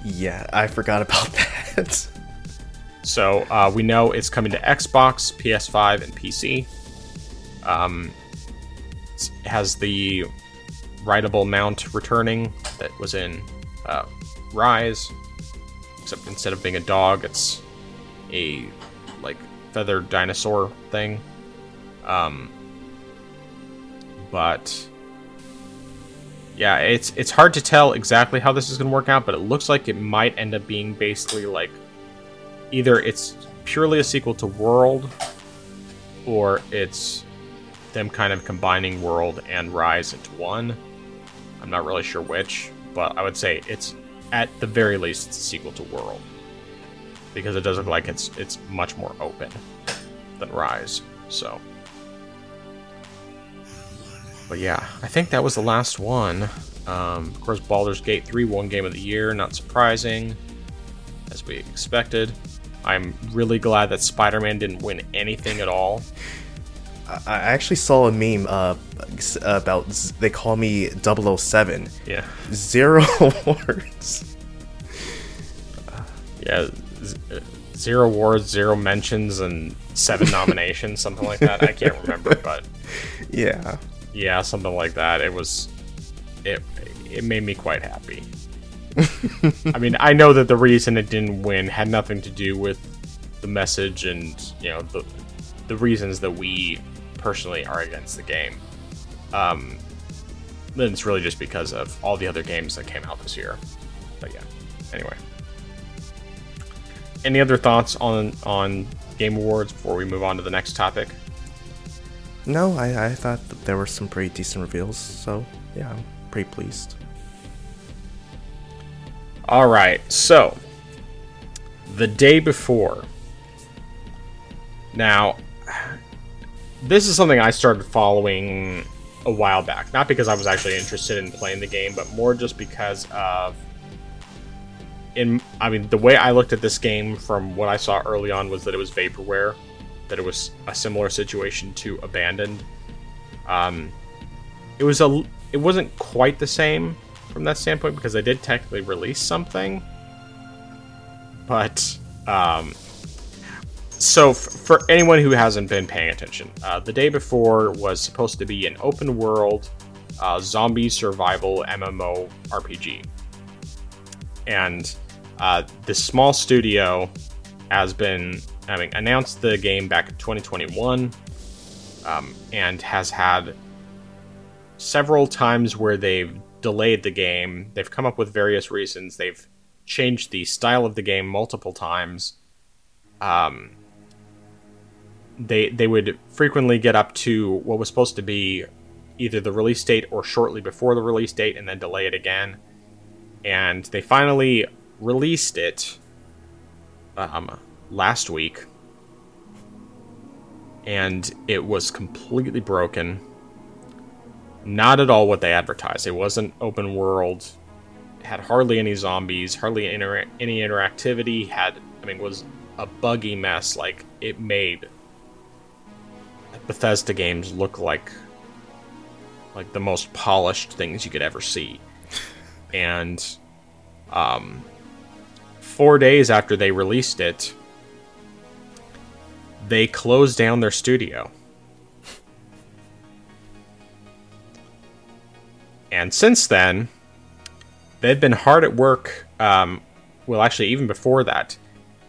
S2: Yeah, I forgot about that.
S1: So uh, we know it's coming to Xbox, PS5, and PC. Um, it has the rideable mount returning that was in uh, Rise, except instead of being a dog, it's a like feathered dinosaur thing. Um, but yeah, it's it's hard to tell exactly how this is going to work out, but it looks like it might end up being basically like either it's purely a sequel to World, or it's them kind of combining World and Rise into one. I'm not really sure which, but I would say it's at the very least it's a sequel to World because it does look like it's it's much more open than Rise. So, but yeah, I think that was the last one. Um, of course, Baldur's Gate 3 won Game of the Year, not surprising, as we expected. I'm really glad that Spider Man didn't win anything at all.
S2: I actually saw a meme uh, about they call me 007.
S1: Yeah.
S2: Zero awards.
S1: Yeah, uh, zero awards, zero mentions, and seven nominations, something like that. I can't remember, but
S2: yeah,
S1: yeah, something like that. It was, it it made me quite happy. I mean, I know that the reason it didn't win had nothing to do with the message and you know the the reasons that we personally are against the game. Um, then it's really just because of all the other games that came out this year. But yeah, anyway. Any other thoughts on on Game Awards before we move on to the next topic?
S2: No, I, I thought there were some pretty decent reveals, so yeah, I'm pretty pleased.
S1: All right, so the day before. Now, this is something I started following a while back. Not because I was actually interested in playing the game, but more just because of in I mean the way I looked at this game from what I saw early on was that it was vaporware, that it was a similar situation to Abandoned. Um, it was a it wasn't quite the same from that standpoint because they did technically release something, but um, so f- for anyone who hasn't been paying attention, uh, the day before was supposed to be an open world uh, zombie survival MMO RPG, and uh, this small studio has been having announced the game back in 2021, um, and has had several times where they've delayed the game. They've come up with various reasons. They've changed the style of the game multiple times. Um, they they would frequently get up to what was supposed to be either the release date or shortly before the release date and then delay it again. And they finally released it um, last week. And it was completely broken. Not at all what they advertised. It wasn't open world. Had hardly any zombies, hardly inter- any interactivity. Had I mean, was a buggy mess. Like it made Bethesda games look like like the most polished things you could ever see. And um 4 days after they released it, they closed down their studio. And since then, they've been hard at work. Um, well, actually, even before that,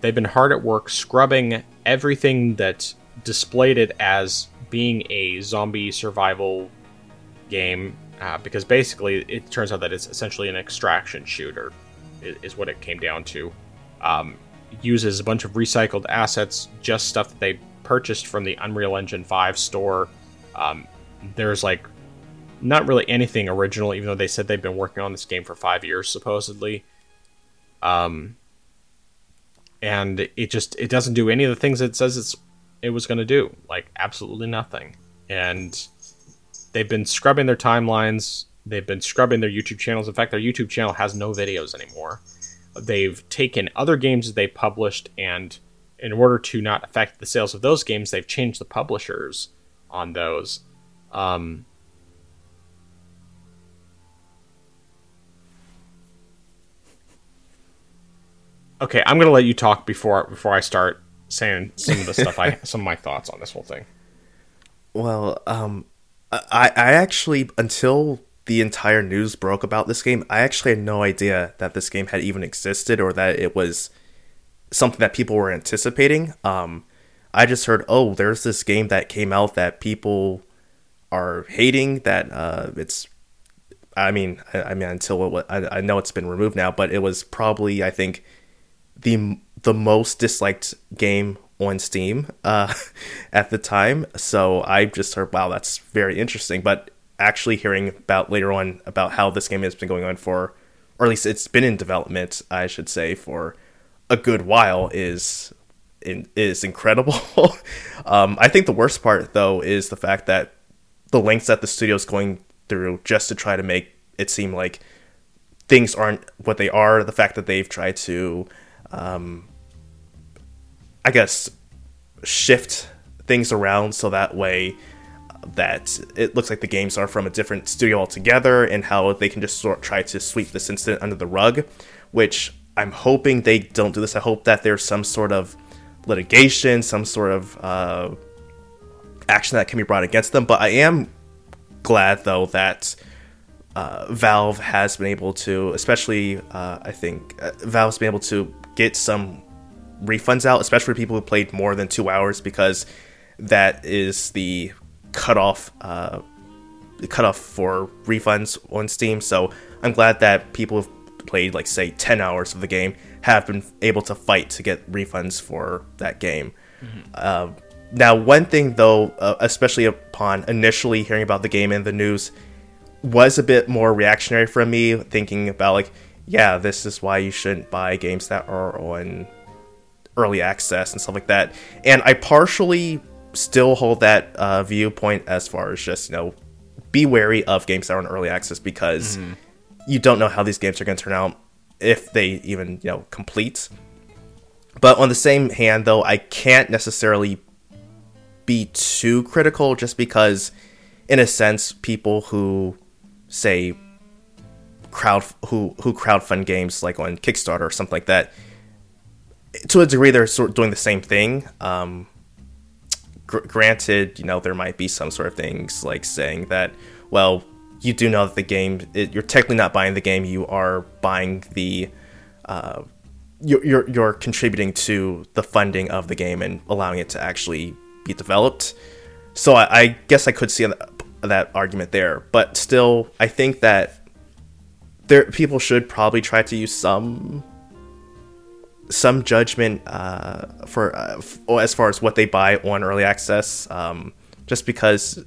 S1: they've been hard at work scrubbing everything that displayed it as being a zombie survival game uh, because basically it turns out that it's essentially an extraction shooter, is, what it came down to. Um, uses a bunch of recycled assets, just stuff that they purchased from the Unreal Engine 5 store. Um, there's like not really anything original, even though they said they've been working on this game for five years, supposedly. Um, and it just it doesn't do any of the things it says it's it was going to do, like absolutely nothing. And they've been scrubbing their timelines. They've been scrubbing their YouTube channels. In fact, their YouTube channel has no videos anymore. They've taken other games that they published, and in order to not affect the sales of those games, they've changed the publishers on those. Um, okay, I'm gonna let you talk before before I start saying some of the stuff I some of my thoughts on this whole thing.
S2: Well, um, I I actually until the entire news broke about this game, I actually had no idea that this game had even existed or that it was something that people were anticipating. Um, I just heard, oh, there's this game that came out that people are hating. That uh, it's, I mean, I, I mean, until it, I, I know it's been removed now, but it was probably I think the the most disliked game on Steam uh, at the time. So I just heard, wow, that's very interesting. But actually hearing about later on about how this game has been going on for, or at least it's been in development, I should say, for a good while is is incredible. um, I think the worst part though is the fact that the lengths that the studio is going through just to try to make it seem like things aren't what they are. The fact that they've tried to, um, I guess, shift things around so that way that it looks like the games are from a different studio altogether and how they can just sort try to sweep this incident under the rug, which I'm hoping they don't do this. I hope that there's some sort of litigation, some sort of uh, action that can be brought against them. But I am glad though that uh, Valve has been able to, especially uh, I think uh, Valve's been able to get some refunds out, especially for people who played more than two hours, because that is the cutoff uh, cutoff for refunds on Steam. So I'm glad that people have played like say 10 hours of the game have been able to fight to get refunds for that game. Mm-hmm. Uh, now, one thing though, uh, especially upon initially hearing about the game in the news, was a bit more reactionary from me, thinking about like, yeah, this is why you shouldn't buy games that are on early access and stuff like that. And I partially still hold that uh, viewpoint as far as just you know be wary of games that are on early access because mm-hmm. you don't know how these games are going to turn out if they even you know complete. But on the same hand, though, I can't necessarily be too critical just because, in a sense, people who say crowd who who crowdfund games like on Kickstarter or something like that, to a degree, they're sort of doing the same thing. Um, gr- granted, you know, there might be some sort of things like saying that, well, you do know that the game, it, you're technically not buying the game, you are buying the, uh, you're, you're, contributing to the funding of the game and allowing it to actually be developed. So I, I guess I could see that, that argument there, but still, I think that there people should probably try to use some some judgment uh, for uh, f- as far as what they buy on early access, um, just because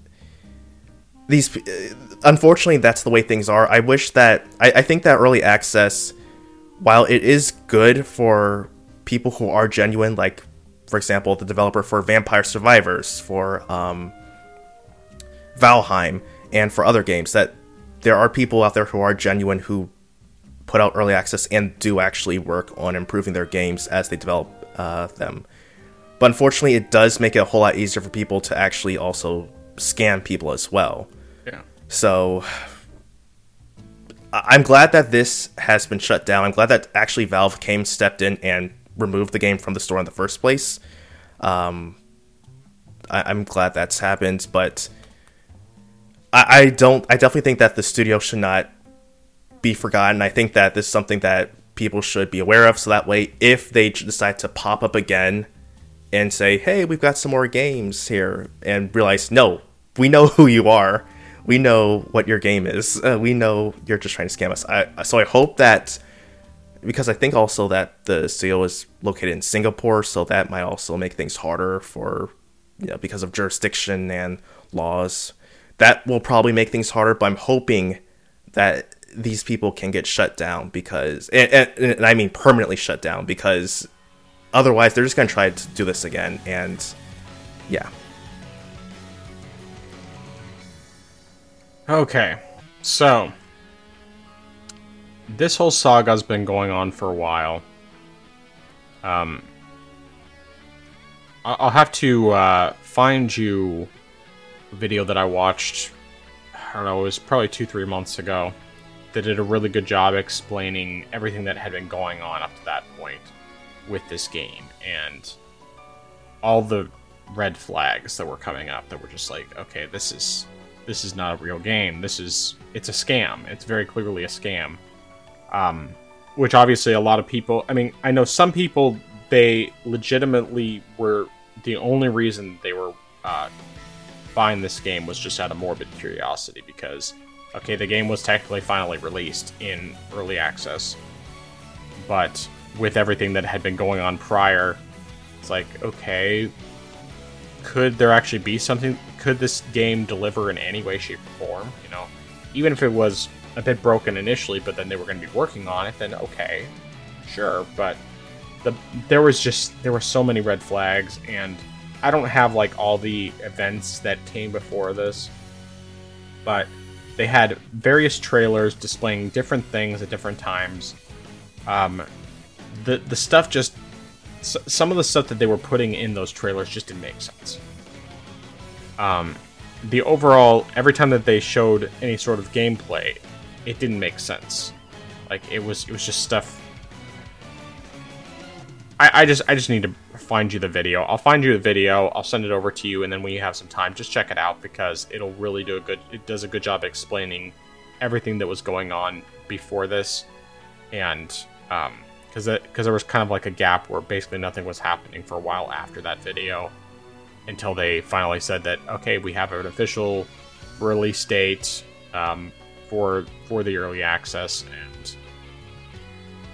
S2: these, uh, unfortunately, that's the way things are. I wish that I, I think that early access, while it is good for people who are genuine, like for example, the developer for Vampire Survivors, for um, Valheim, and for other games, that there are people out there who are genuine who put out early access and do actually work on improving their games as they develop uh, them. But unfortunately, it does make it a whole lot easier for people to actually also scam people as well.
S1: Yeah.
S2: So I'm glad that this has been shut down. I'm glad that actually Valve came, stepped in, and removed the game from the store in the first place. Um, I, am glad that's happened, but I, I don't. I definitely think that the studio should not be forgotten. I think that this is something that people should be aware of. So that way, if they decide to pop up again and say, "Hey, we've got some more games here," and realize, no, we know who you are. we know what your game is. Uh, we know you're just trying to scam us. I, so I hope that because I think also that the studio is located in Singapore, so that might also make things harder for you know because of jurisdiction and laws. That will probably make things harder, but I'm hoping that these people can get shut down because and, and, and I mean permanently shut down because otherwise they're just going to try to do this again and yeah.
S1: Okay. So this whole saga's been going on for a while. Um, I'll have to uh, find you a video that I watched. I don't know, it was probably two, three months ago. That did a really good job explaining everything that had been going on up to that point with this game and all the red flags that were coming up that were just like, okay, this is this is not a real game. This is it's a scam. It's very clearly a scam. Um, which obviously a lot of people. I mean, I know some people they legitimately were the only reason they were uh, buying this game was just out of morbid curiosity because okay, the game was technically finally released in early access, but with everything that had been going on prior, it's like okay, could there actually be something? Could this game deliver in any way, shape, or form? You know, even if it was a bit broken initially, but then they were going to be working on it, then okay, sure. But the there was just there were so many red flags, and I don't have like all the events that came before this, but they had various trailers displaying different things at different times. Um, the the stuff just some of the stuff that they were putting in those trailers just didn't make sense. Um, the overall, every time that they showed any sort of gameplay, it didn't make sense. Like it was, it was just stuff. I, I just, I just need to find you the video. I'll find you the video. I'll send it over to you, and then when you have some time, just check it out because it'll really do a good. It does a good job explaining everything that was going on before this, and um, because because there was kind of like a gap where basically nothing was happening for a while after that video until they finally said that okay we have an official release date um, for for the early access and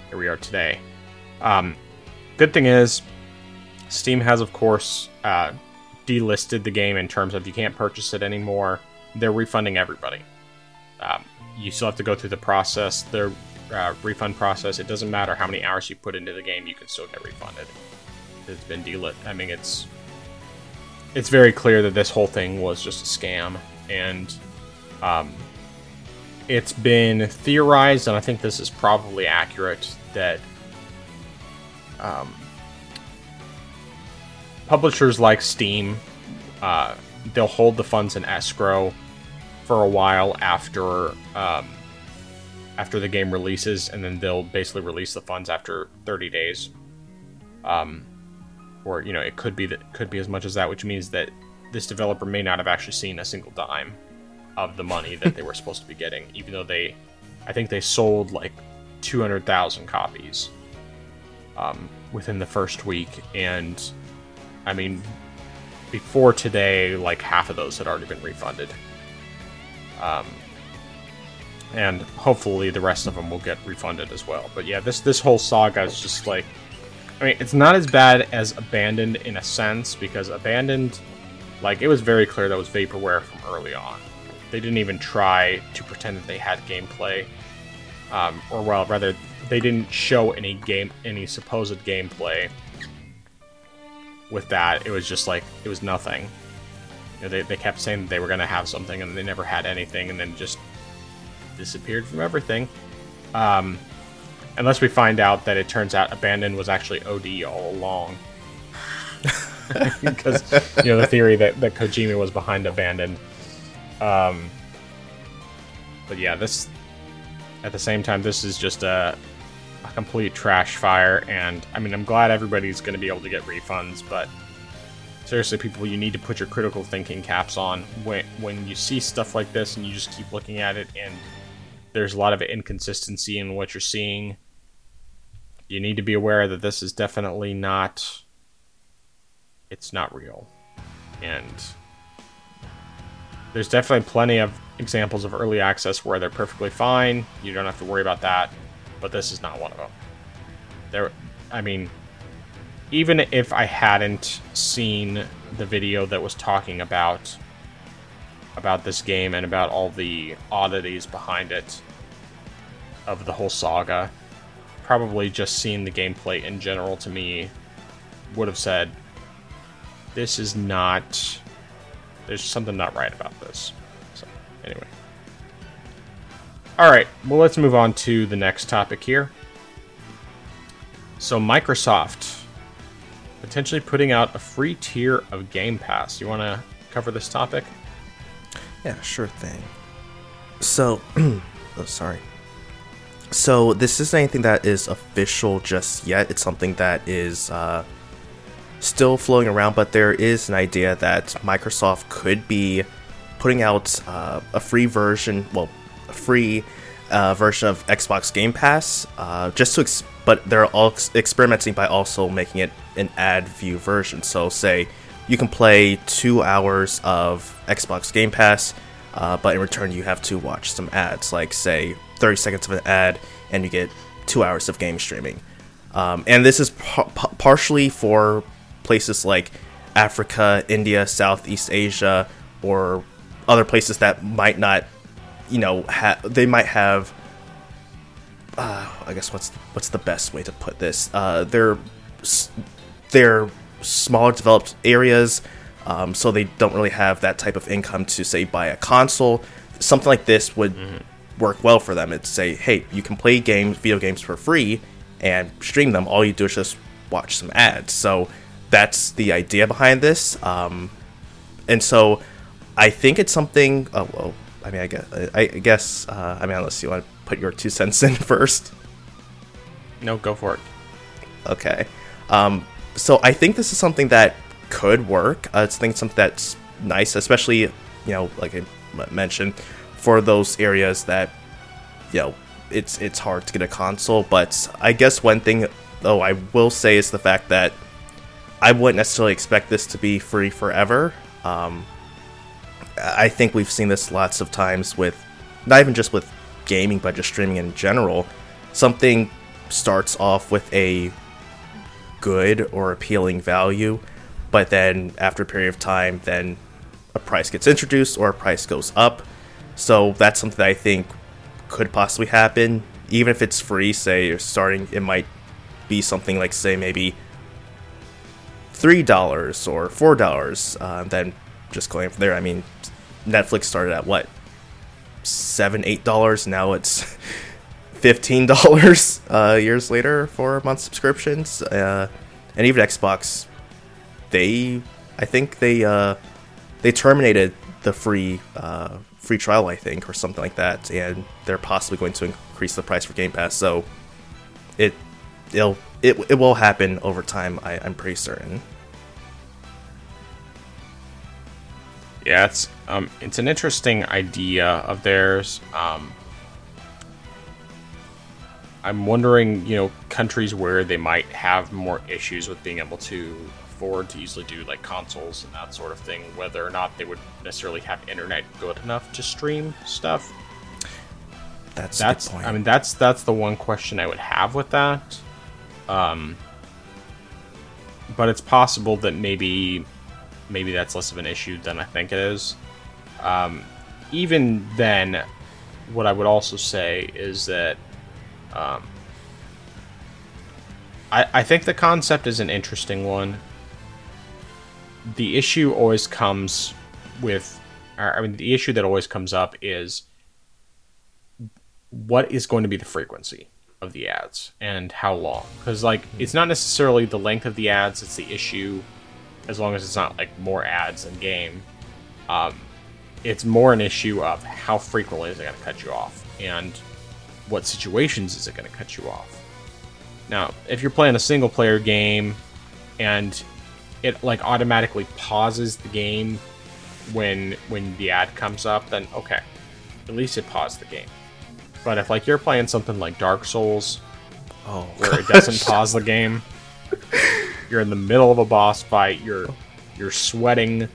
S1: here we are today um, good thing is steam has of course uh, delisted the game in terms of you can't purchase it anymore they're refunding everybody um, you still have to go through the process they're uh, refund process. It doesn't matter how many hours you put into the game, you can still get refunded. It's been delit. I mean, it's it's very clear that this whole thing was just a scam, and um, it's been theorized, and I think this is probably accurate that um, publishers like Steam uh, they'll hold the funds in escrow for a while after um, after the game releases, and then they'll basically release the funds after 30 days. Um, or you know, it could be that could be as much as that, which means that this developer may not have actually seen a single dime of the money that they were supposed to be getting, even though they, I think they sold like 200,000 copies um, within the first week, and I mean, before today, like half of those had already been refunded. Um, and hopefully the rest of them will get refunded as well. But yeah, this this whole saga is just like, I mean, it's not as bad as Abandoned in a sense because Abandoned, like, it was very clear that was vaporware from early on. They didn't even try to pretend that they had gameplay, um, or well, rather, they didn't show any game, any supposed gameplay. With that, it was just like it was nothing. You know, they, they kept saying they were going to have something, and they never had anything, and then just disappeared from everything. Um, unless we find out that it turns out Abandon was actually OD all along. because, you know, the theory that, that Kojima was behind Abandon. Um, but yeah, this, at the same time, this is just a, a complete trash fire. And, I mean, I'm glad everybody's going to be able to get refunds, but seriously, people, you need to put your critical thinking caps on when when you see stuff like this and you just keep looking at it and there's a lot of inconsistency in what you're seeing. You need to be aware that this is definitely not it's not real. And there's definitely plenty of examples of early access where they're perfectly fine. You don't have to worry about that. But this is not one of them. There, I mean, even if I hadn't seen the video that was talking about about this game and about all the oddities behind it of the whole saga, probably just seeing the gameplay in general to me would have said this is not there's something not right about this. All right, well let's move on to the next topic here. So Microsoft potentially putting out a free tier of Game Pass. You want to cover this topic?
S2: Yeah, sure thing. So, oh, sorry. So this isn't anything that is official just yet. It's something that is uh, still floating around, but there is an idea that Microsoft could be putting out uh, a free version, well, free uh, version of Xbox Game Pass, uh, just to, ex- but they're all ex- experimenting by also making it an ad view version. So, say you can play two hours of Xbox Game Pass, uh, but in return you have to watch some ads, like say 30 seconds of an ad, and you get two hours of game streaming. Um, and this is par- partially for places like Africa, India, Southeast Asia, or other places that might not, you know, ha- they might have. Uh, I guess what's what's the best way to put this? Uh, they're they're smaller developed areas, um, so they don't really have that type of income to say buy a console. Something like this would mm-hmm. work well for them. It's say, hey, you can play games, video games for free, and stream them. All you do is just watch some ads. So that's the idea behind this. Um, and so I think it's something. Oh, well, I mean, I guess. I, guess. Uh, I mean, unless you want to put your two cents in first.
S1: No, go for it.
S2: Okay. Um, so I think this is something that could work. Uh, I think something that's nice, especially you know, like I mentioned, for those areas that you know it's it's hard to get a console. But I guess one thing, though, I will say is the fact that I wouldn't necessarily expect this to be free forever. Um, I think we've seen this lots of times with not even just with gaming, but just streaming in general. Something starts off with a good or appealing value, but then after a period of time, then a price gets introduced or a price goes up. So that's something that I think could possibly happen. Even if it's free, say you're starting, it might be something like, say, maybe $3 or $4. Uh, then just going from there, I mean, Netflix started at what? Seven, eight dollars. Now it's fifteen dollars uh, years later for a month subscriptions, uh, and even Xbox, they, I think they uh, they terminated the free uh, free trial, I think, or something like that, and they're possibly going to increase the price for Game Pass. So it it'll it, it will happen over time. I, I'm pretty certain.
S1: Yeah, it's um, it's an interesting idea of theirs. Um, I'm wondering, you know, countries where they might have more issues with being able to afford to easily do like consoles and that sort of thing, whether or not they would necessarily have internet good enough to stream stuff.
S2: That's
S1: that's. I mean, that's that's the one question I would have with that. Um, but it's possible that maybe maybe that's less of an issue than I think it is. Um, even then, what I would also say is that um, I, I think the concept is an interesting one. The issue always comes with, I mean, the issue that always comes up is what is going to be the frequency of the ads and how long? Because, like, it's not necessarily the length of the ads, it's the issue as long as it's not like more ads in game. Um, it's more an issue of how frequently is it going to cut you off and what situations is it going to cut you off. Now, if you're playing a single player game and it like automatically pauses the game when when the ad comes up, then okay, at least it paused the game. But if like you're playing something like Dark Souls,
S2: oh,
S1: where gosh. it doesn't pause the game, you're in the middle of a boss fight. You're you're sweating.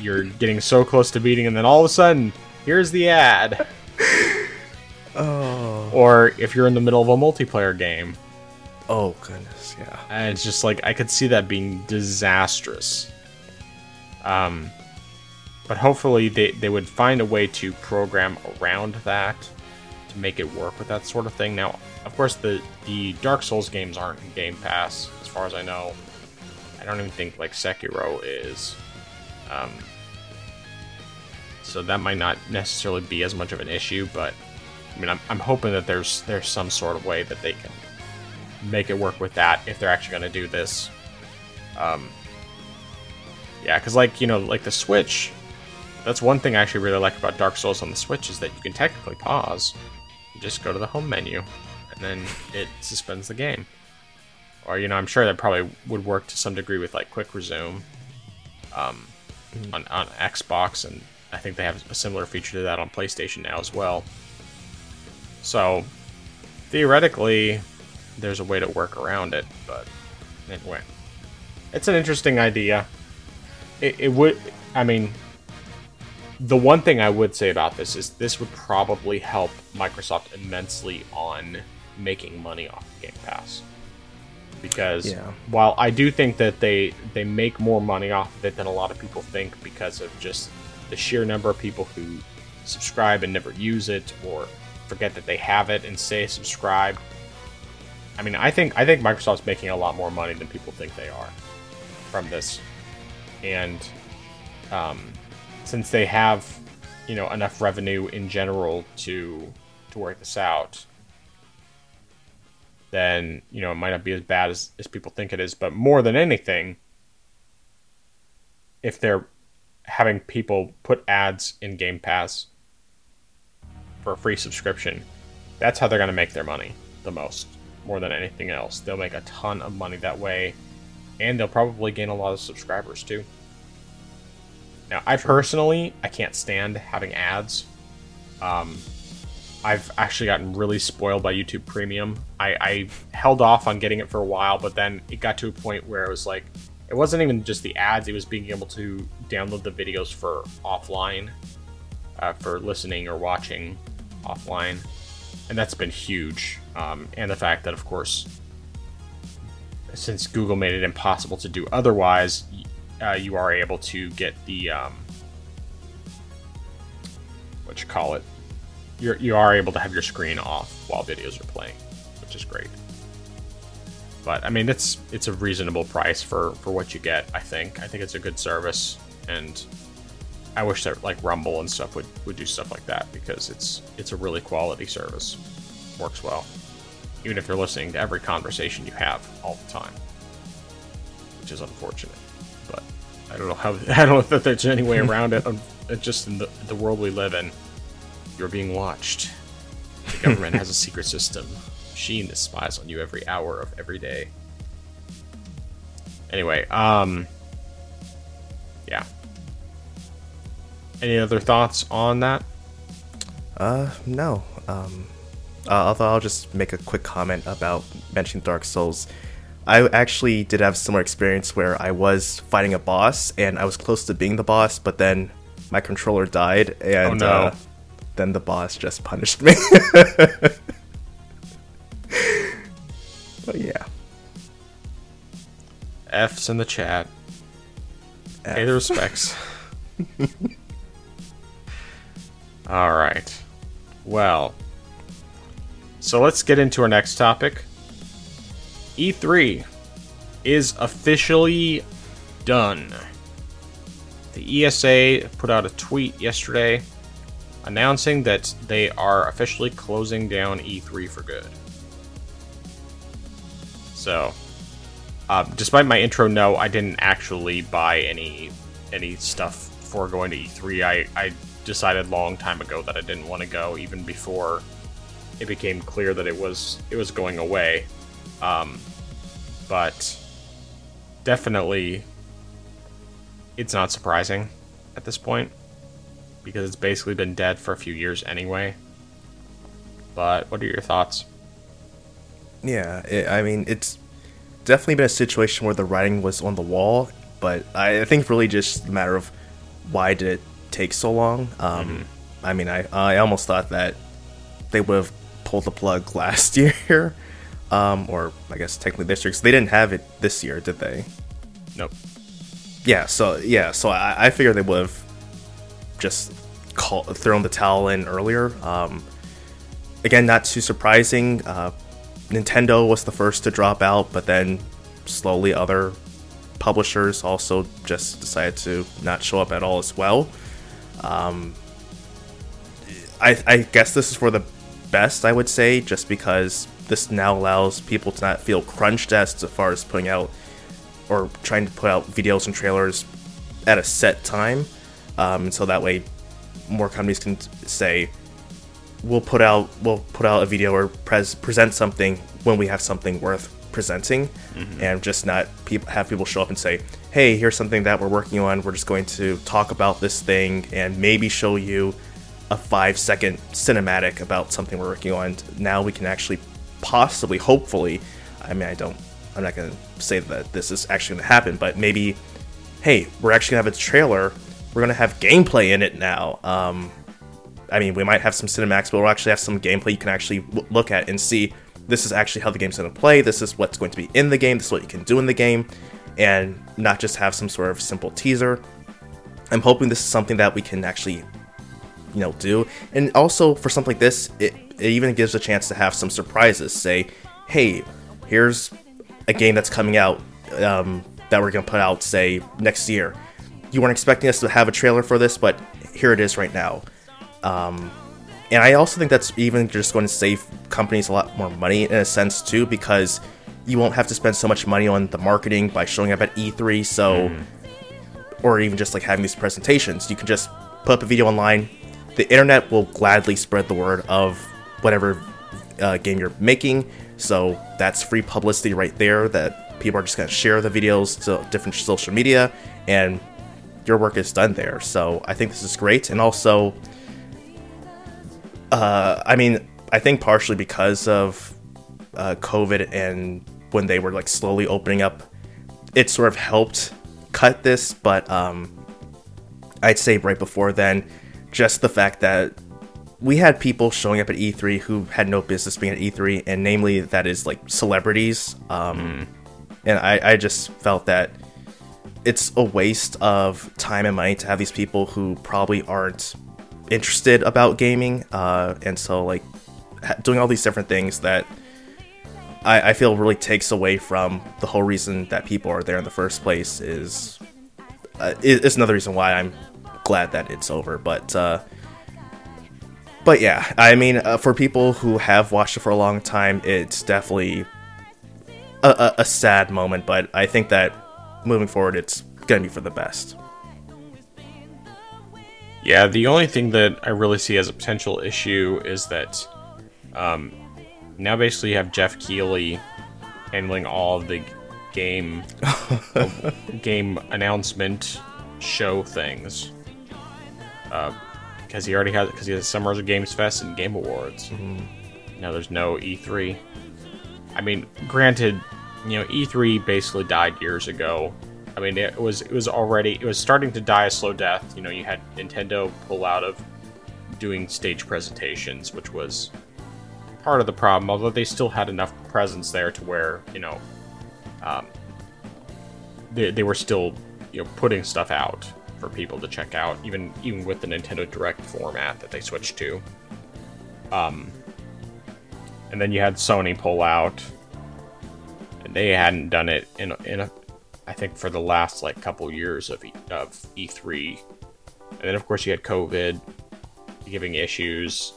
S1: you're getting so close to beating, and then all of a sudden, Here's the ad.
S2: Oh.
S1: Or if you're in the middle of a multiplayer game,
S2: Oh goodness, yeah.
S1: and it's just like I could see that being disastrous. Um, but hopefully they they would find a way to program around that to make it work with that sort of thing. Now, of course, the the Dark Souls games aren't in Game Pass, as far as I know. I don't even think like Sekiro is. Um, so that might not necessarily be as much of an issue, but I mean, I'm, I'm hoping that there's there's some sort of way that they can make it work with that if they're actually going to do this. Um, yeah, because like you know, like the Switch, that's one thing I actually really like about Dark Souls on the Switch is that you can technically pause, you just go to the home menu, then it suspends the game. Or you know, I'm sure that probably would work to some degree with like quick resume um, on on Xbox, and I think they have a similar feature to that on PlayStation now as well. So theoretically, there's a way to work around it, but anyway, it's an interesting idea. It, it would, I mean, the one thing I would say about this is this would probably help Microsoft immensely on making money off of Game Pass. Because
S2: Yeah.
S1: while I do think that they they make more money off of it than a lot of people think because of just the sheer number of people who subscribe and never use it or forget that they have it and say subscribe. I mean, I think I think Microsoft's making a lot more money than people think they are from this, and um, since they have you know enough revenue in general to to work this out, then you know it might not be as bad as, as people think it is. But more than anything, if they're having people put ads in Game Pass for a free subscription, that's how they're going to make their money the most, more than anything else. They'll make a ton of money that way, and they'll probably gain a lot of subscribers too. Now, I personally, I can't stand having ads. Um, I've actually gotten really spoiled by YouTube Premium. I, I held off on getting it for a while, but then it got to a point where it was like, it wasn't even just the ads; it was being able to download the videos for offline, uh, for listening or watching offline, and that's been huge. Um, and the fact that, of course, since Google made it impossible to do otherwise, uh, you are able to get the um, what you call it. You're, you are able to have your screen off while videos are playing, which is great. But I mean, it's it's a reasonable price for for what you get. I think. I think it's a good service, and I wish that like Rumble and stuff would would do stuff like that because it's it's a really quality service. Works well, even if you're listening to every conversation you have all the time, which is unfortunate. But I don't know how I don't know if there's any way around it. It's just in the the world we live in, you're being watched. The government has a secret system. Machine that spies on you every hour of every day. Anyway, um, yeah. Any other thoughts on that?
S2: Uh, no. Um, uh, although I'll just make a quick comment about mentioning Dark Souls. I actually did have a similar experience where I was fighting a boss and I was close to being the boss, but then my controller died and
S1: no.
S2: uh, then the boss just punished me. but yeah.
S1: F's in the chat. Pay the respects. All right. Well, so let's get into our next topic. E3 is officially done. The ESA put out a tweet yesterday announcing that they are officially closing down E3 for good. So, um, despite my intro, no, I didn't actually buy any any stuff for going to E3. I, I decided long time ago that I didn't want to go, even before it became clear that it was it was going away. Um, but definitely, it's not surprising at this point because it's basically been dead for a few years anyway. But what are your thoughts?
S2: Yeah, it, I mean, it's definitely been a situation where the writing was on the wall, but I, I think really just a matter of why did it take so long. Um, I mean, I I almost thought that they would have pulled the plug last year, um, or I guess technically this year, because they didn't have it this year, did they?
S1: Nope.
S2: Yeah. So yeah. So I, I figured they would have just call, thrown the towel in earlier. Um, again, not too surprising. Uh, Nintendo was the first to drop out, but then slowly other publishers also just decided to not show up at all as well. Um, I, I guess this is for the best, I would say, just because this now allows people to not feel crunched as far as putting out or trying to put out videos and trailers at a set time. Um, so that way, more companies can say, "We'll put out we'll put out a video or pres- present something when we have something worth presenting, mm-hmm. and just not pe- have people show up and say, "Hey, here's something that we're working on. We're just going to talk about this thing and maybe show you a five second cinematic about something we're working on." Now we can actually, possibly, hopefully, I mean, I don't, I'm not gonna say that this is actually gonna happen, but maybe, hey, we're actually gonna have a trailer. We're gonna have gameplay in it now. Um, I mean, we might have some cinematics, but we'll actually have some gameplay you can actually look at and see this is actually how the game's to play, this is what's going to be in the game, this is what you can do in the game, and not just have some sort of simple teaser. I'm hoping this is something that we can actually, you know, do. And also for something like this, it, it even gives a chance to have some surprises. Say, hey, here's a game that's coming out um, that we're to put out, say, next year. You weren't expecting us to have a trailer for this, but here it is right now. Um, and I also think that's even just going to save companies a lot more money in a sense too, because you won't have to spend so much money on the marketing by showing up at E3. So, mm. or even just like having these presentations, you can just put up a video online. The internet will gladly spread the word of whatever uh, game you're making. So that's free publicity right there. That people are just going to share the videos to different social media, and your work is done there. So I think this is great, and also uh, I mean, I think partially because of uh, COVID and when they were like slowly opening up, it sort of helped cut this. But um, I'd say right before then, just the fact that we had people showing up at E3 who had no business being at E3, and namely that is like celebrities. Um, mm. And I, I just felt that it's a waste of time and money to have these people who probably aren't interested about gaming, uh, and so like doing all these different things that I, I, feel really takes away from the whole reason that people are there in the first place is uh, is another reason why I'm glad that it's over. But uh, but yeah, I mean, uh, for people who have watched it for a long time, it's definitely a, a, a sad moment. But I think that moving forward, it's gonna be for the best.
S1: Yeah, the only thing that I really see as a potential issue is that um, now basically you have Jeff Keighley handling all of the game game announcement show things. Because uh, he already has because he has Summers of Games Fest and Game Awards. Mm-hmm. Now there's no E3. I mean, granted, you know E3 basically died years ago I mean, it was it was already it was starting to die a slow death. You know, you had Nintendo pull out of doing stage presentations, which was part of the problem. Although they still had enough presence there to where you know, um, they they were still you know putting stuff out for people to check out, even even with the Nintendo Direct format that they switched to. Um, and then you had Sony pull out, they hadn't done it in in a, I think for the last like couple years of e- of E3, and then of course you had COVID giving issues,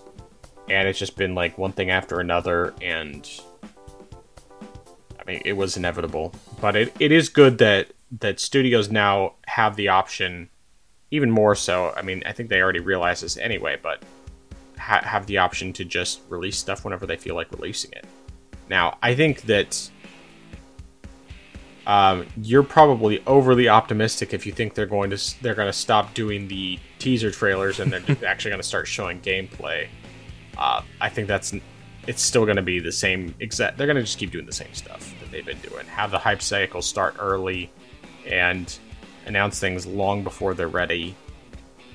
S1: and it's just been like one thing after another, and I mean it was inevitable. But it, it is good that that studios now have the option, even more so. I mean I think they already realize this anyway, but ha- have the option to just release stuff whenever they feel like releasing it. Now I think that um, you're probably overly optimistic if you think they're going to they're going to stop doing the teaser trailers and they're actually going to start showing gameplay. Uh, I think that's it's still going to be the same exact. They're going to just keep doing the same stuff that they've been doing. Have the hype cycle start early and announce things long before they're ready,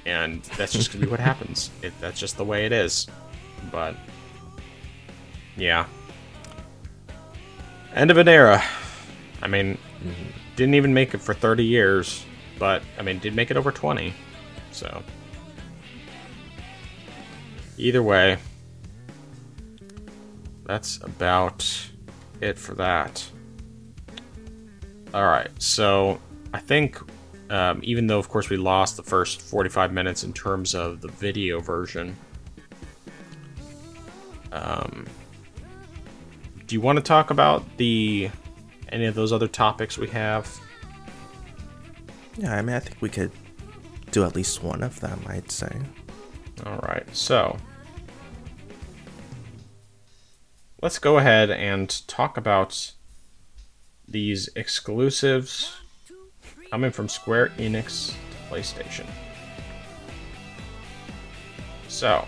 S1: and that's just gonna be what happens. It, that's just the way it is. But yeah, end of an era. I mean, didn't even make it for 30 years, but I mean, did make it over 20. So either way, that's about it for that. All right, so I think um, even though, of course, we lost the first 45 minutes in terms of the video version. Um, do you want to talk about the any of those other topics we have?
S2: Yeah, I mean, I think we could do at least one of them. I'd say.
S1: All right, so let's go ahead and talk about these exclusives coming from Square Enix to PlayStation. So,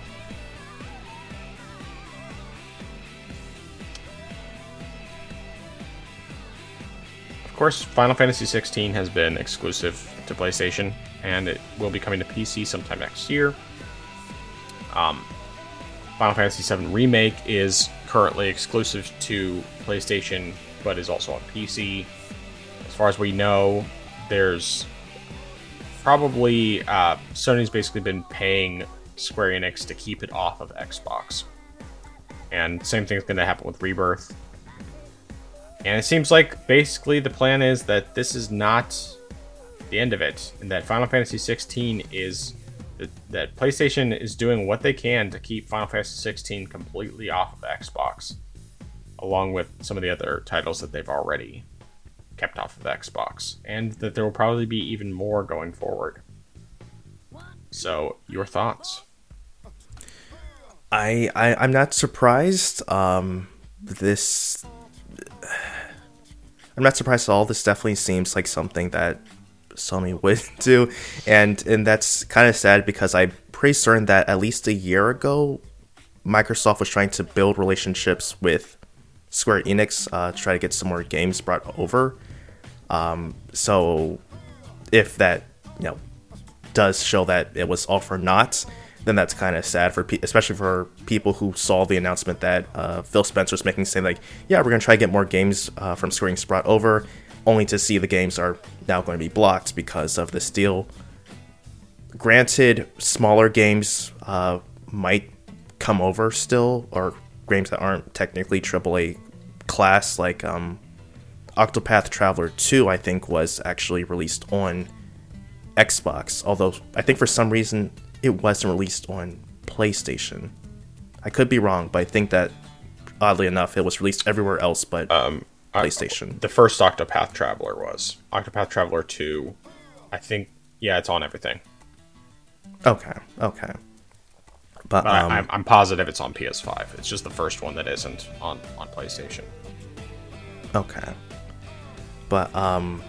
S1: course, Final Fantasy XVI has been exclusive to PlayStation, and it will be coming to PC sometime next year. Um, Final Fantasy VII Remake is currently exclusive to PlayStation, but is also on PC. As far as we know, there's probably uh, Sony's basically been paying Square Enix to keep it off of Xbox, and same thing's going to happen with Rebirth. And it seems like basically the plan is that this is not the end of it, and that Final Fantasy 16 is that, PlayStation is doing what they can to keep Final Fantasy 16 completely off of Xbox, along with some of the other titles that they've already kept off of Xbox, and that there will probably be even more going forward. So, your thoughts?
S2: I, I I'm not surprised. Um, this I'm not surprised at all. This definitely seems like something that Sony would do, and and that's kind of sad because I'm pretty certain that at least a year ago, Microsoft was trying to build relationships with Square Enix uh, to try to get some more games brought over. Um, so if that you know does show that it was all for naught, then that's kind of sad for pe- especially for people who saw the announcement that uh, Phil Spencer's making, saying like, yeah, we're gonna try to get more games uh, from Enix brought over, only to see the games are now going to be blocked because of this deal. Granted, smaller games uh, might come over still, or games that aren't technically AAA class, like um, Octopath Traveler 2, I think, was actually released on Xbox. Although I think for some reason it wasn't released on PlayStation. I could be wrong, but I think that oddly enough, it was released everywhere else but
S1: Um, I-
S2: PlayStation.
S1: the first Octopath Traveler was Octopath Traveler 2. I think, yeah, it's on everything.
S2: Okay, okay. But
S1: But I-
S2: um,
S1: I'm, I'm positive it's on PS5. It's just the first one that isn't on, on PlayStation.
S2: Okay. But um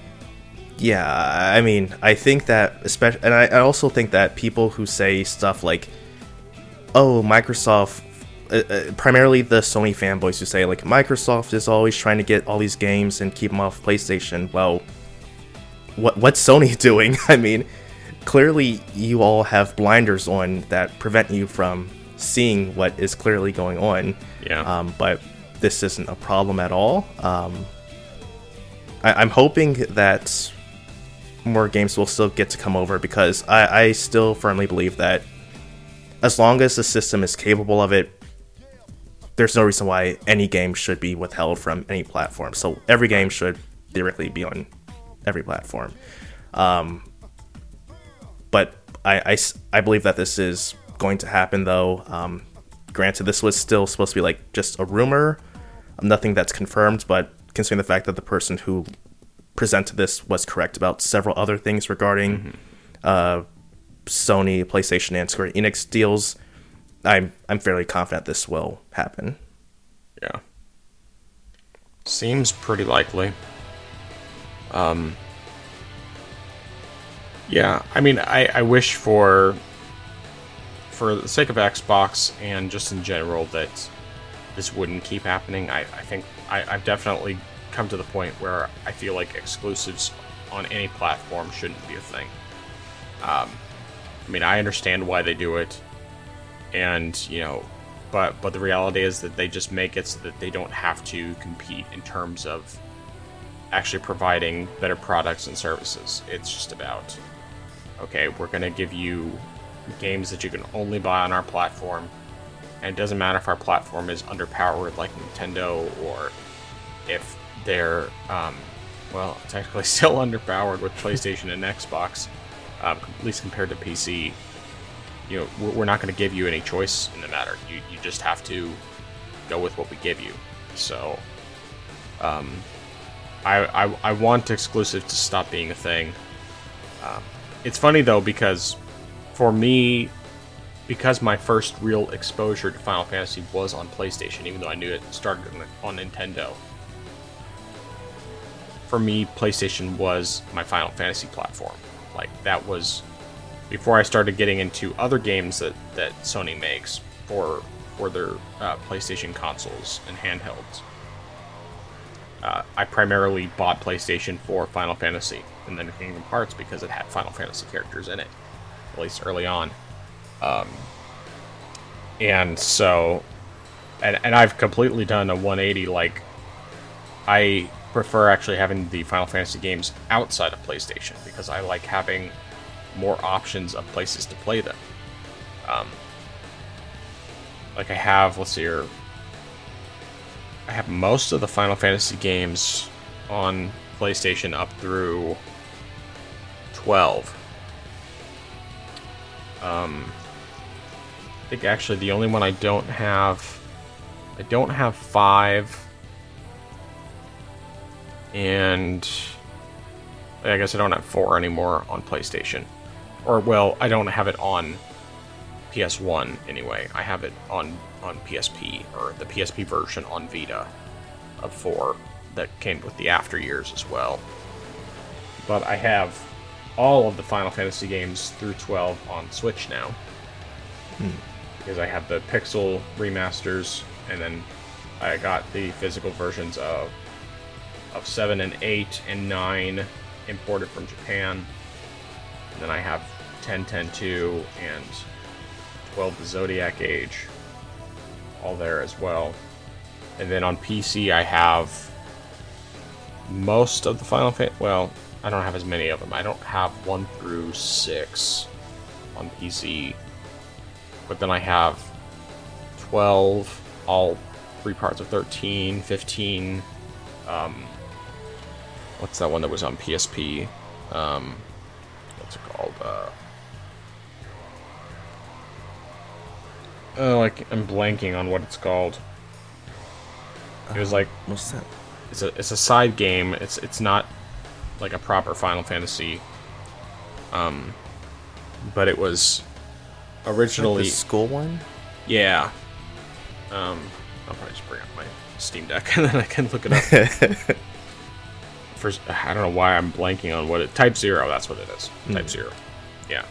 S2: yeah, I mean, I think that especially and I, I also think that people who say stuff like oh, Microsoft uh, uh, primarily the Sony fanboys who say like Microsoft is always trying to get all these games and keep them off PlayStation. Well, what what's Sony doing? I mean, clearly you all have blinders on that prevent you from seeing what is clearly going on.
S1: Yeah.
S2: Um, but this isn't a problem at all. Um, I, I'm hoping that more games will still get to come over because I, I still firmly believe that as long as the system is capable of it, there's no reason why any game should be withheld from any platform. So every game should theoretically be on every platform. Um, but I believe that this is going to happen though. Um, granted, this was still supposed to be like just a rumor, nothing that's confirmed, but considering the fact that the person who presented this was correct about several other things regarding uh, Sony, PlayStation, and Square Enix deals, I'm I'm fairly confident this will happen.
S1: Yeah. Seems pretty likely. Um. Yeah, I mean, I, I wish for for the sake of Xbox and just in general that this wouldn't keep happening. I, I think I, I've definitely come to the point where I feel like exclusives on any platform shouldn't be a thing. Um, I mean, I understand why they do it, and you know, but but the reality is that they just make it so that they don't have to compete in terms of actually providing better products and services. It's just about okay, we're gonna give you games that you can only buy on our platform, and it doesn't matter if our platform is underpowered like Nintendo or if they're um, well technically still underpowered with PlayStation and Xbox, um, at least compared to PC. You know, we're, not going to give you any choice in the matter. You you just have to go with what we give you. So, um, I, I I want exclusive to stop being a thing. Um, it's funny though because for me, because my first real exposure to Final Fantasy was on PlayStation, even though I knew it started on Nintendo. For me, PlayStation was my Final Fantasy platform. Like that was before I started getting into other games that, that Sony makes for for their uh, PlayStation consoles and handhelds. Uh, I primarily bought PlayStation for Final Fantasy and then Kingdom Hearts because it had Final Fantasy characters in it, at least early on. Um, and so, and, and I've completely done a 180. Like, I prefer actually having the Final Fantasy games outside of PlayStation because I like having more options of places to play them. Um, like I have, let's see here, I have most of the Final Fantasy games on PlayStation up through 12. Um, I think actually the only one I don't have, I don't have 5, and I guess I don't have 4 anymore on PlayStation. Or, well, I don't have it on PS1 anyway. I have it on on PSP or the PSP version on Vita of 4 that came with the after years as well. But I have all of the Final Fantasy games through 12 on Switch now. Hmm. Because I have the Pixel remasters and then I got the physical versions of of 7 and 8 and 9 imported from Japan. And then I have 10, 10, 2 and 12 the Zodiac Age, all there as well. And then on PC, I have most of the Final Fantasy. Well, I don't have as many of them. I don't have 1 through 6 on PC. But then I have 12, all three parts of 13, 15. Um, what's that one that was on PSP? Um, what's it called? Uh, Oh, like I'm blanking on what it's called. It was like
S2: what's that?
S1: It's a it's a side game. It's it's not like a proper Final Fantasy. Um, but it was originally
S2: like school one.
S1: Yeah. Um, I'll probably just bring up my Steam Deck and then I can look it up. First, I don't know why I'm blanking on what it. Type Zero. That's what it is. Mm. Type Zero. Yeah,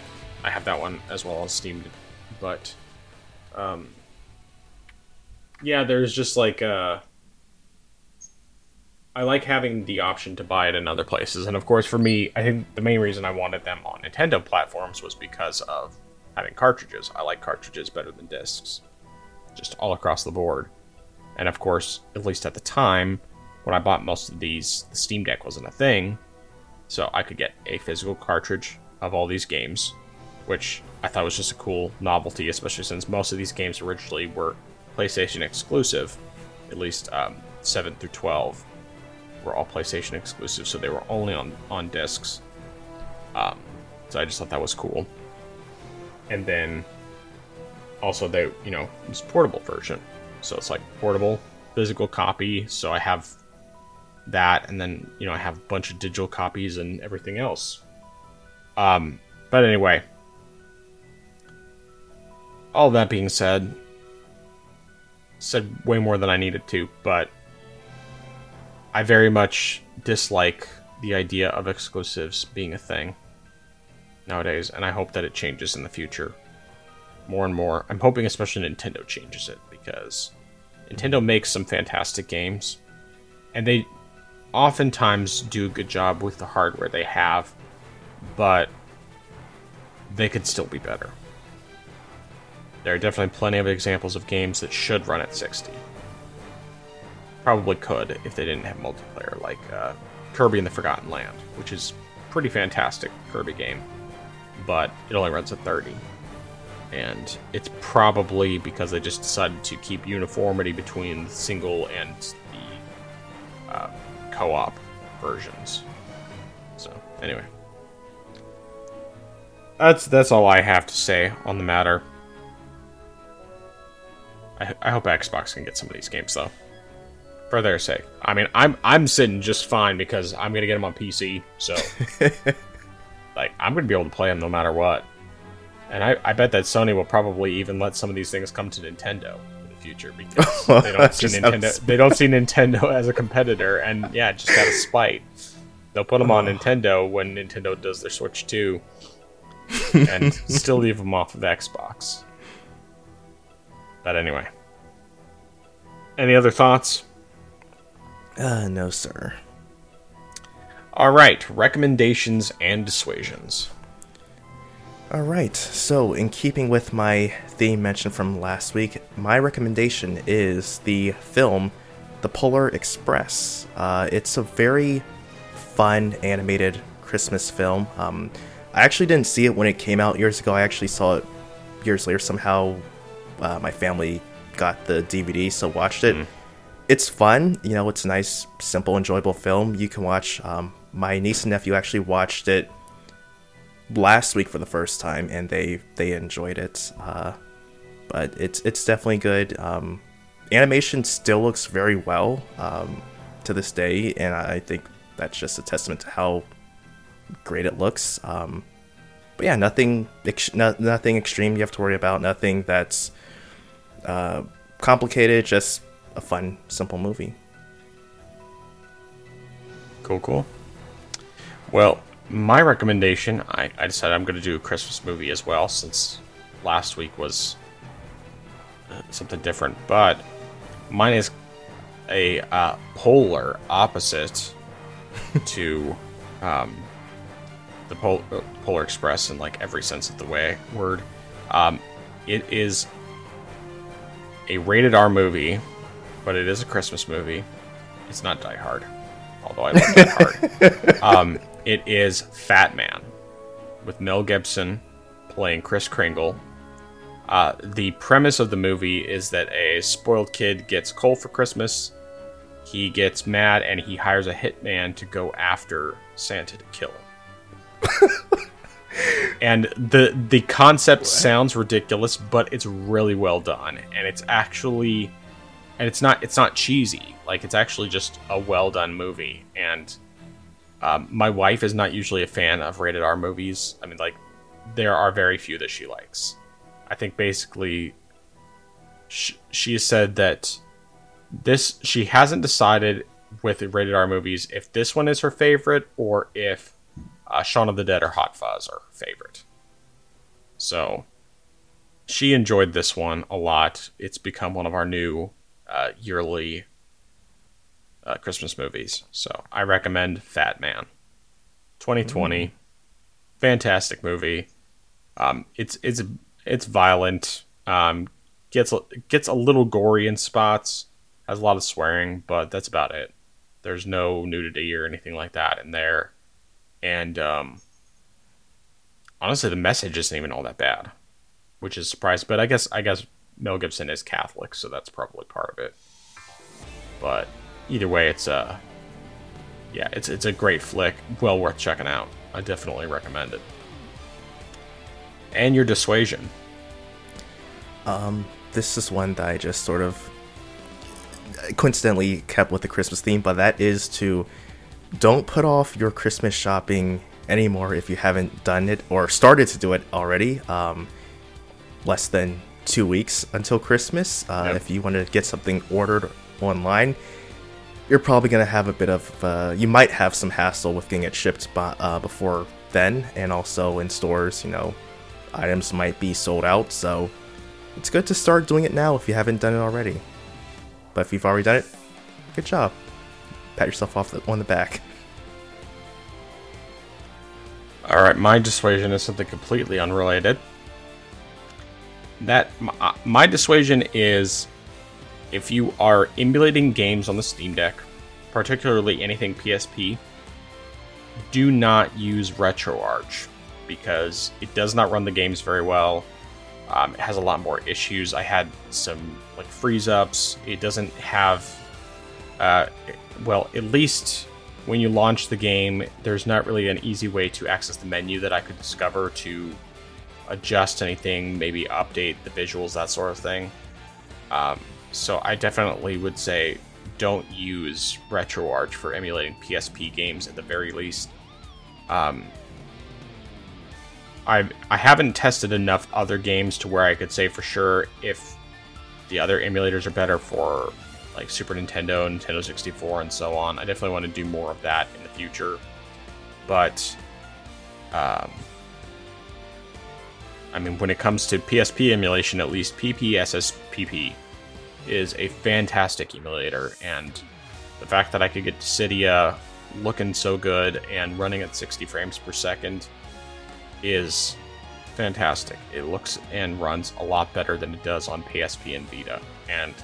S1: I have that one as well as Steam, but um, yeah, there's just like uh, I like having the option to buy it in other places, and of course, for me, I think the main reason I wanted them on Nintendo platforms was because of having cartridges. I like cartridges better than discs, just all across the board. And of course, at least at the time when I bought most of these, the Steam Deck wasn't a thing, so I could get a physical cartridge of all these games which I thought was just a cool novelty, especially since most of these games originally were PlayStation exclusive. At least um, 7 through 12 were all PlayStation exclusive, so they were only on, on discs. Um, so I just thought that was cool. And then also, they, you know, it's portable version. So it's like portable, physical copy. So I have that, and then, you know, I have a bunch of digital copies and everything else. Um, but anyway, all that being said, said way more than I needed to, but I very much dislike the idea of exclusives being a thing nowadays, and I hope that it changes in the future more and more. I'm hoping especially Nintendo changes it because Nintendo makes some fantastic games, and they oftentimes do a good job with the hardware they have, but they could still be better. There are definitely plenty of examples of games that should run at 60. Probably could if they didn't have multiplayer, like uh, Kirby and the Forgotten Land, which is pretty fantastic Kirby game, but it only runs at 30. And it's probably because they just decided to keep uniformity between single and the uh, co op versions. So, anyway. That's that's all I have to say on the matter. I, I hope Xbox can get some of these games though, for their sake. I mean, I'm I'm sitting just fine because I'm gonna get them on PC, so like I'm gonna be able to play them no matter what. And I, I bet that Sony will probably even let some of these things come to Nintendo future because they don't see Nintendo they don't see Nintendo as a competitor, and yeah, just out of spite, they'll put them on Nintendo when Nintendo does their Switch 2 and still leave them off of Xbox. But anyway. Any other thoughts?
S2: Uh, no, sir.
S1: All right, recommendations and dissuasions.
S2: All right, so in keeping with my theme mentioned from last week, my recommendation is the film The Polar Express. Uh, it's a very fun animated Christmas film. Um, I actually didn't see it when it came out years ago. I actually saw it years later. Somehow, uh, my family got the DVD, so watched it.
S1: Mm.
S2: It's fun. You know, it's a nice, simple, enjoyable film. You can watch. Um, my niece and nephew actually watched it last week for the first time, and they they enjoyed it. Uh, but it's it's definitely good. Um, animation still looks very well um, to this day, and I think that's just a testament to how great it looks. Um, but yeah, nothing ex- no, nothing extreme you have to worry about. Nothing that's uh, complicated. Just a fun, simple movie.
S1: Cool, cool. Well, my recommendation, I, I decided I'm going to do a Christmas movie as well, since last week was uh, something different. But mine is a uh, polar opposite to um, the Pol- uh, Polar Express in like every sense of the way word. Um, it is a rated R movie, but it is a Christmas movie. It's not Die Hard, although I love Die Hard. Um, it is Fat Man with Mel Gibson playing Chris Kringle. Uh, the premise of the movie is that a spoiled kid gets coal for Christmas. He gets mad and he hires a hitman to go after Santa to kill him. and the the concept sounds ridiculous, but it's really well done, and it's actually, and it's not it's not cheesy. Like it's actually just a well done movie, and um, my wife is not usually a fan of rated R movies. I mean, like, there are very few that she likes. I think basically, sh- she has said that this she hasn't decided with rated R movies if this one is her favorite or if uh, Shaun of the Dead or Hot Fuzz are her favorite. So she enjoyed this one a lot. It's become one of our new uh, yearly uh, Christmas movies. So I recommend Fat Man. 2020,
S2: Mm.
S1: fantastic movie. Um, it's it's it's violent. Um, gets gets a little gory in spots. Has a lot of swearing, but that's about it. There's no nudity or anything like that in there. And um, honestly, the message isn't even all that bad, which is surprising. But I guess I guess Mel Gibson is Catholic, so that's probably part of it. But either way, it's a yeah, it's it's a great flick, well worth checking out. I definitely recommend it. And your dissuasion.
S2: Um, this is one that I just sort of coincidentally kept with the Christmas theme, but that is to don't put off your Christmas shopping anymore if you haven't done it or started to do it already. Um, less than two weeks until Christmas. Uh,
S1: Yep.
S2: If you want to get something ordered online, you're probably going to have a bit of, uh, you might have some hassle with getting it shipped by, uh, before then. And also in stores, you know, items might be sold out. So it's good to start doing it now if you haven't done it already. But if you've already done it, good job. Pat yourself off the, on the back.
S1: All right, my dissuasion is something completely unrelated. That my, uh, my dissuasion is if you are emulating games on the Steam Deck, particularly anything PSP, do not use RetroArch because it does not run the games very well. Um, it has a lot more issues. I had some like freeze ups. It doesn't have, uh, well, at least when you launch the game, there's not really an easy way to access the menu that I could discover to adjust anything, maybe update the visuals, that sort of thing. Um, so I definitely would say don't use RetroArch for emulating PSP games at the very least. Um, I I haven't tested enough other games to where I could say for sure if the other emulators are better for like Super Nintendo, Nintendo 64, and so on. I definitely want to do more of that in the future. But, um, I mean, when it comes to PSP emulation, at least PPSSPP is a fantastic emulator, and the fact that I could get Dissidia looking so good and running at 60 frames per second is fantastic. It looks and runs a lot better than it does on PSP and Vita, and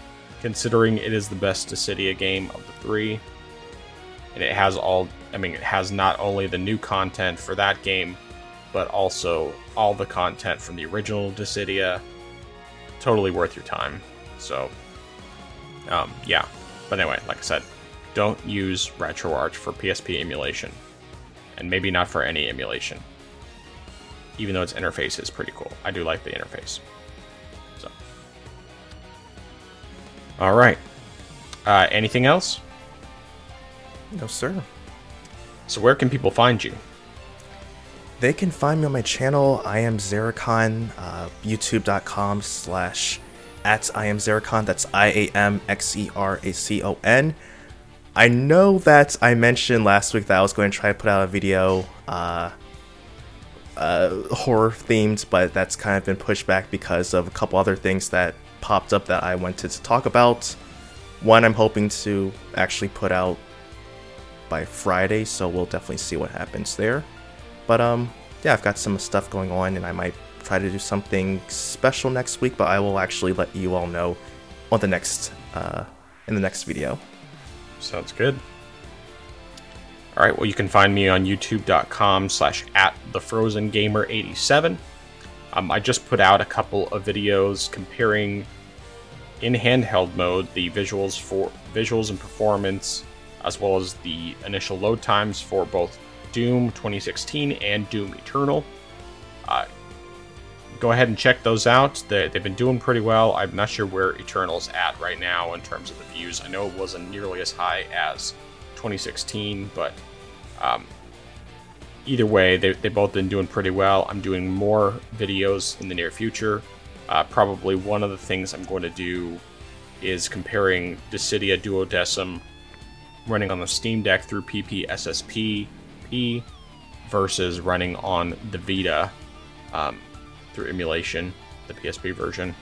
S1: considering it is the best Dissidia game of the three. And it has all, I mean, it has not only the new content for that game, but also all the content from the original Dissidia. Totally worth your time. So, um, yeah. But anyway, like I said, don't use RetroArch for PSP emulation. And maybe not for any emulation. Even though its interface is pretty cool. I do like the interface. So, All right. Uh, anything else?
S2: No, sir.
S1: So where can people find you?
S2: They can find me on my channel. I am Xeracon, uh, youtube.com slash at I am Xeracon. That's I A M X E R A C O N. I know that I mentioned last week that I was going to try to put out a video uh, uh, horror themed, but that's kind of been pushed back because of a couple other things that popped up that I wanted to talk about. One I'm hoping to actually put out by Friday, so we'll definitely see what happens there. But um, yeah, I've got some stuff going on, and I might try to do something special next week. But I will actually let you all know on the next uh, in the next video.
S1: Sounds good. All right, well, you can find me on youtube.com slash at the frozen gamer 87 um, I just put out a couple of videos comparing in handheld mode the visuals for visuals and performance as well as the initial load times for both Doom 2016 and Doom Eternal. Go ahead and check those out. They, have been doing pretty well. I'm not sure where Eternal's at right now in terms of the views. I know it wasn't nearly as high as 2016, but um, either way, they, they've both been doing pretty well. I'm doing more videos in the near future. Uh, probably one of the things I'm going to do is comparing Dissidia Duodecim running on the Steam Deck through PPSSPP versus running on the Vita um, through emulation, the PSP version.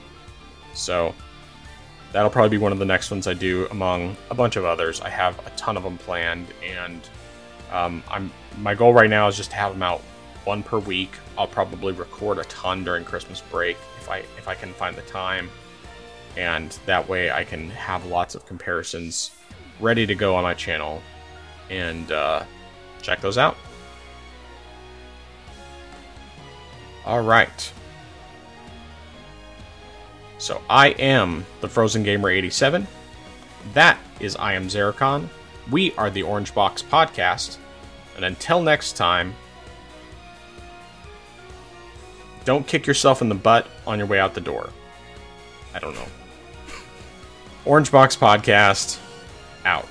S1: So that'll probably be one of the next ones I do among a bunch of others. I have a ton of them planned, and um, I'm my goal right now is just to have them out one per week. I'll probably record a ton during Christmas break if I if I can find the time, and that way I can have lots of comparisons ready to go on my channel, and uh, check those out. All right. So I am the Frozen Gamer 87. That is I am Xeracon. We are the Orange Box Podcast. And until next time, don't kick yourself in the butt on your way out the door. I don't know. Orange Box Podcast, out.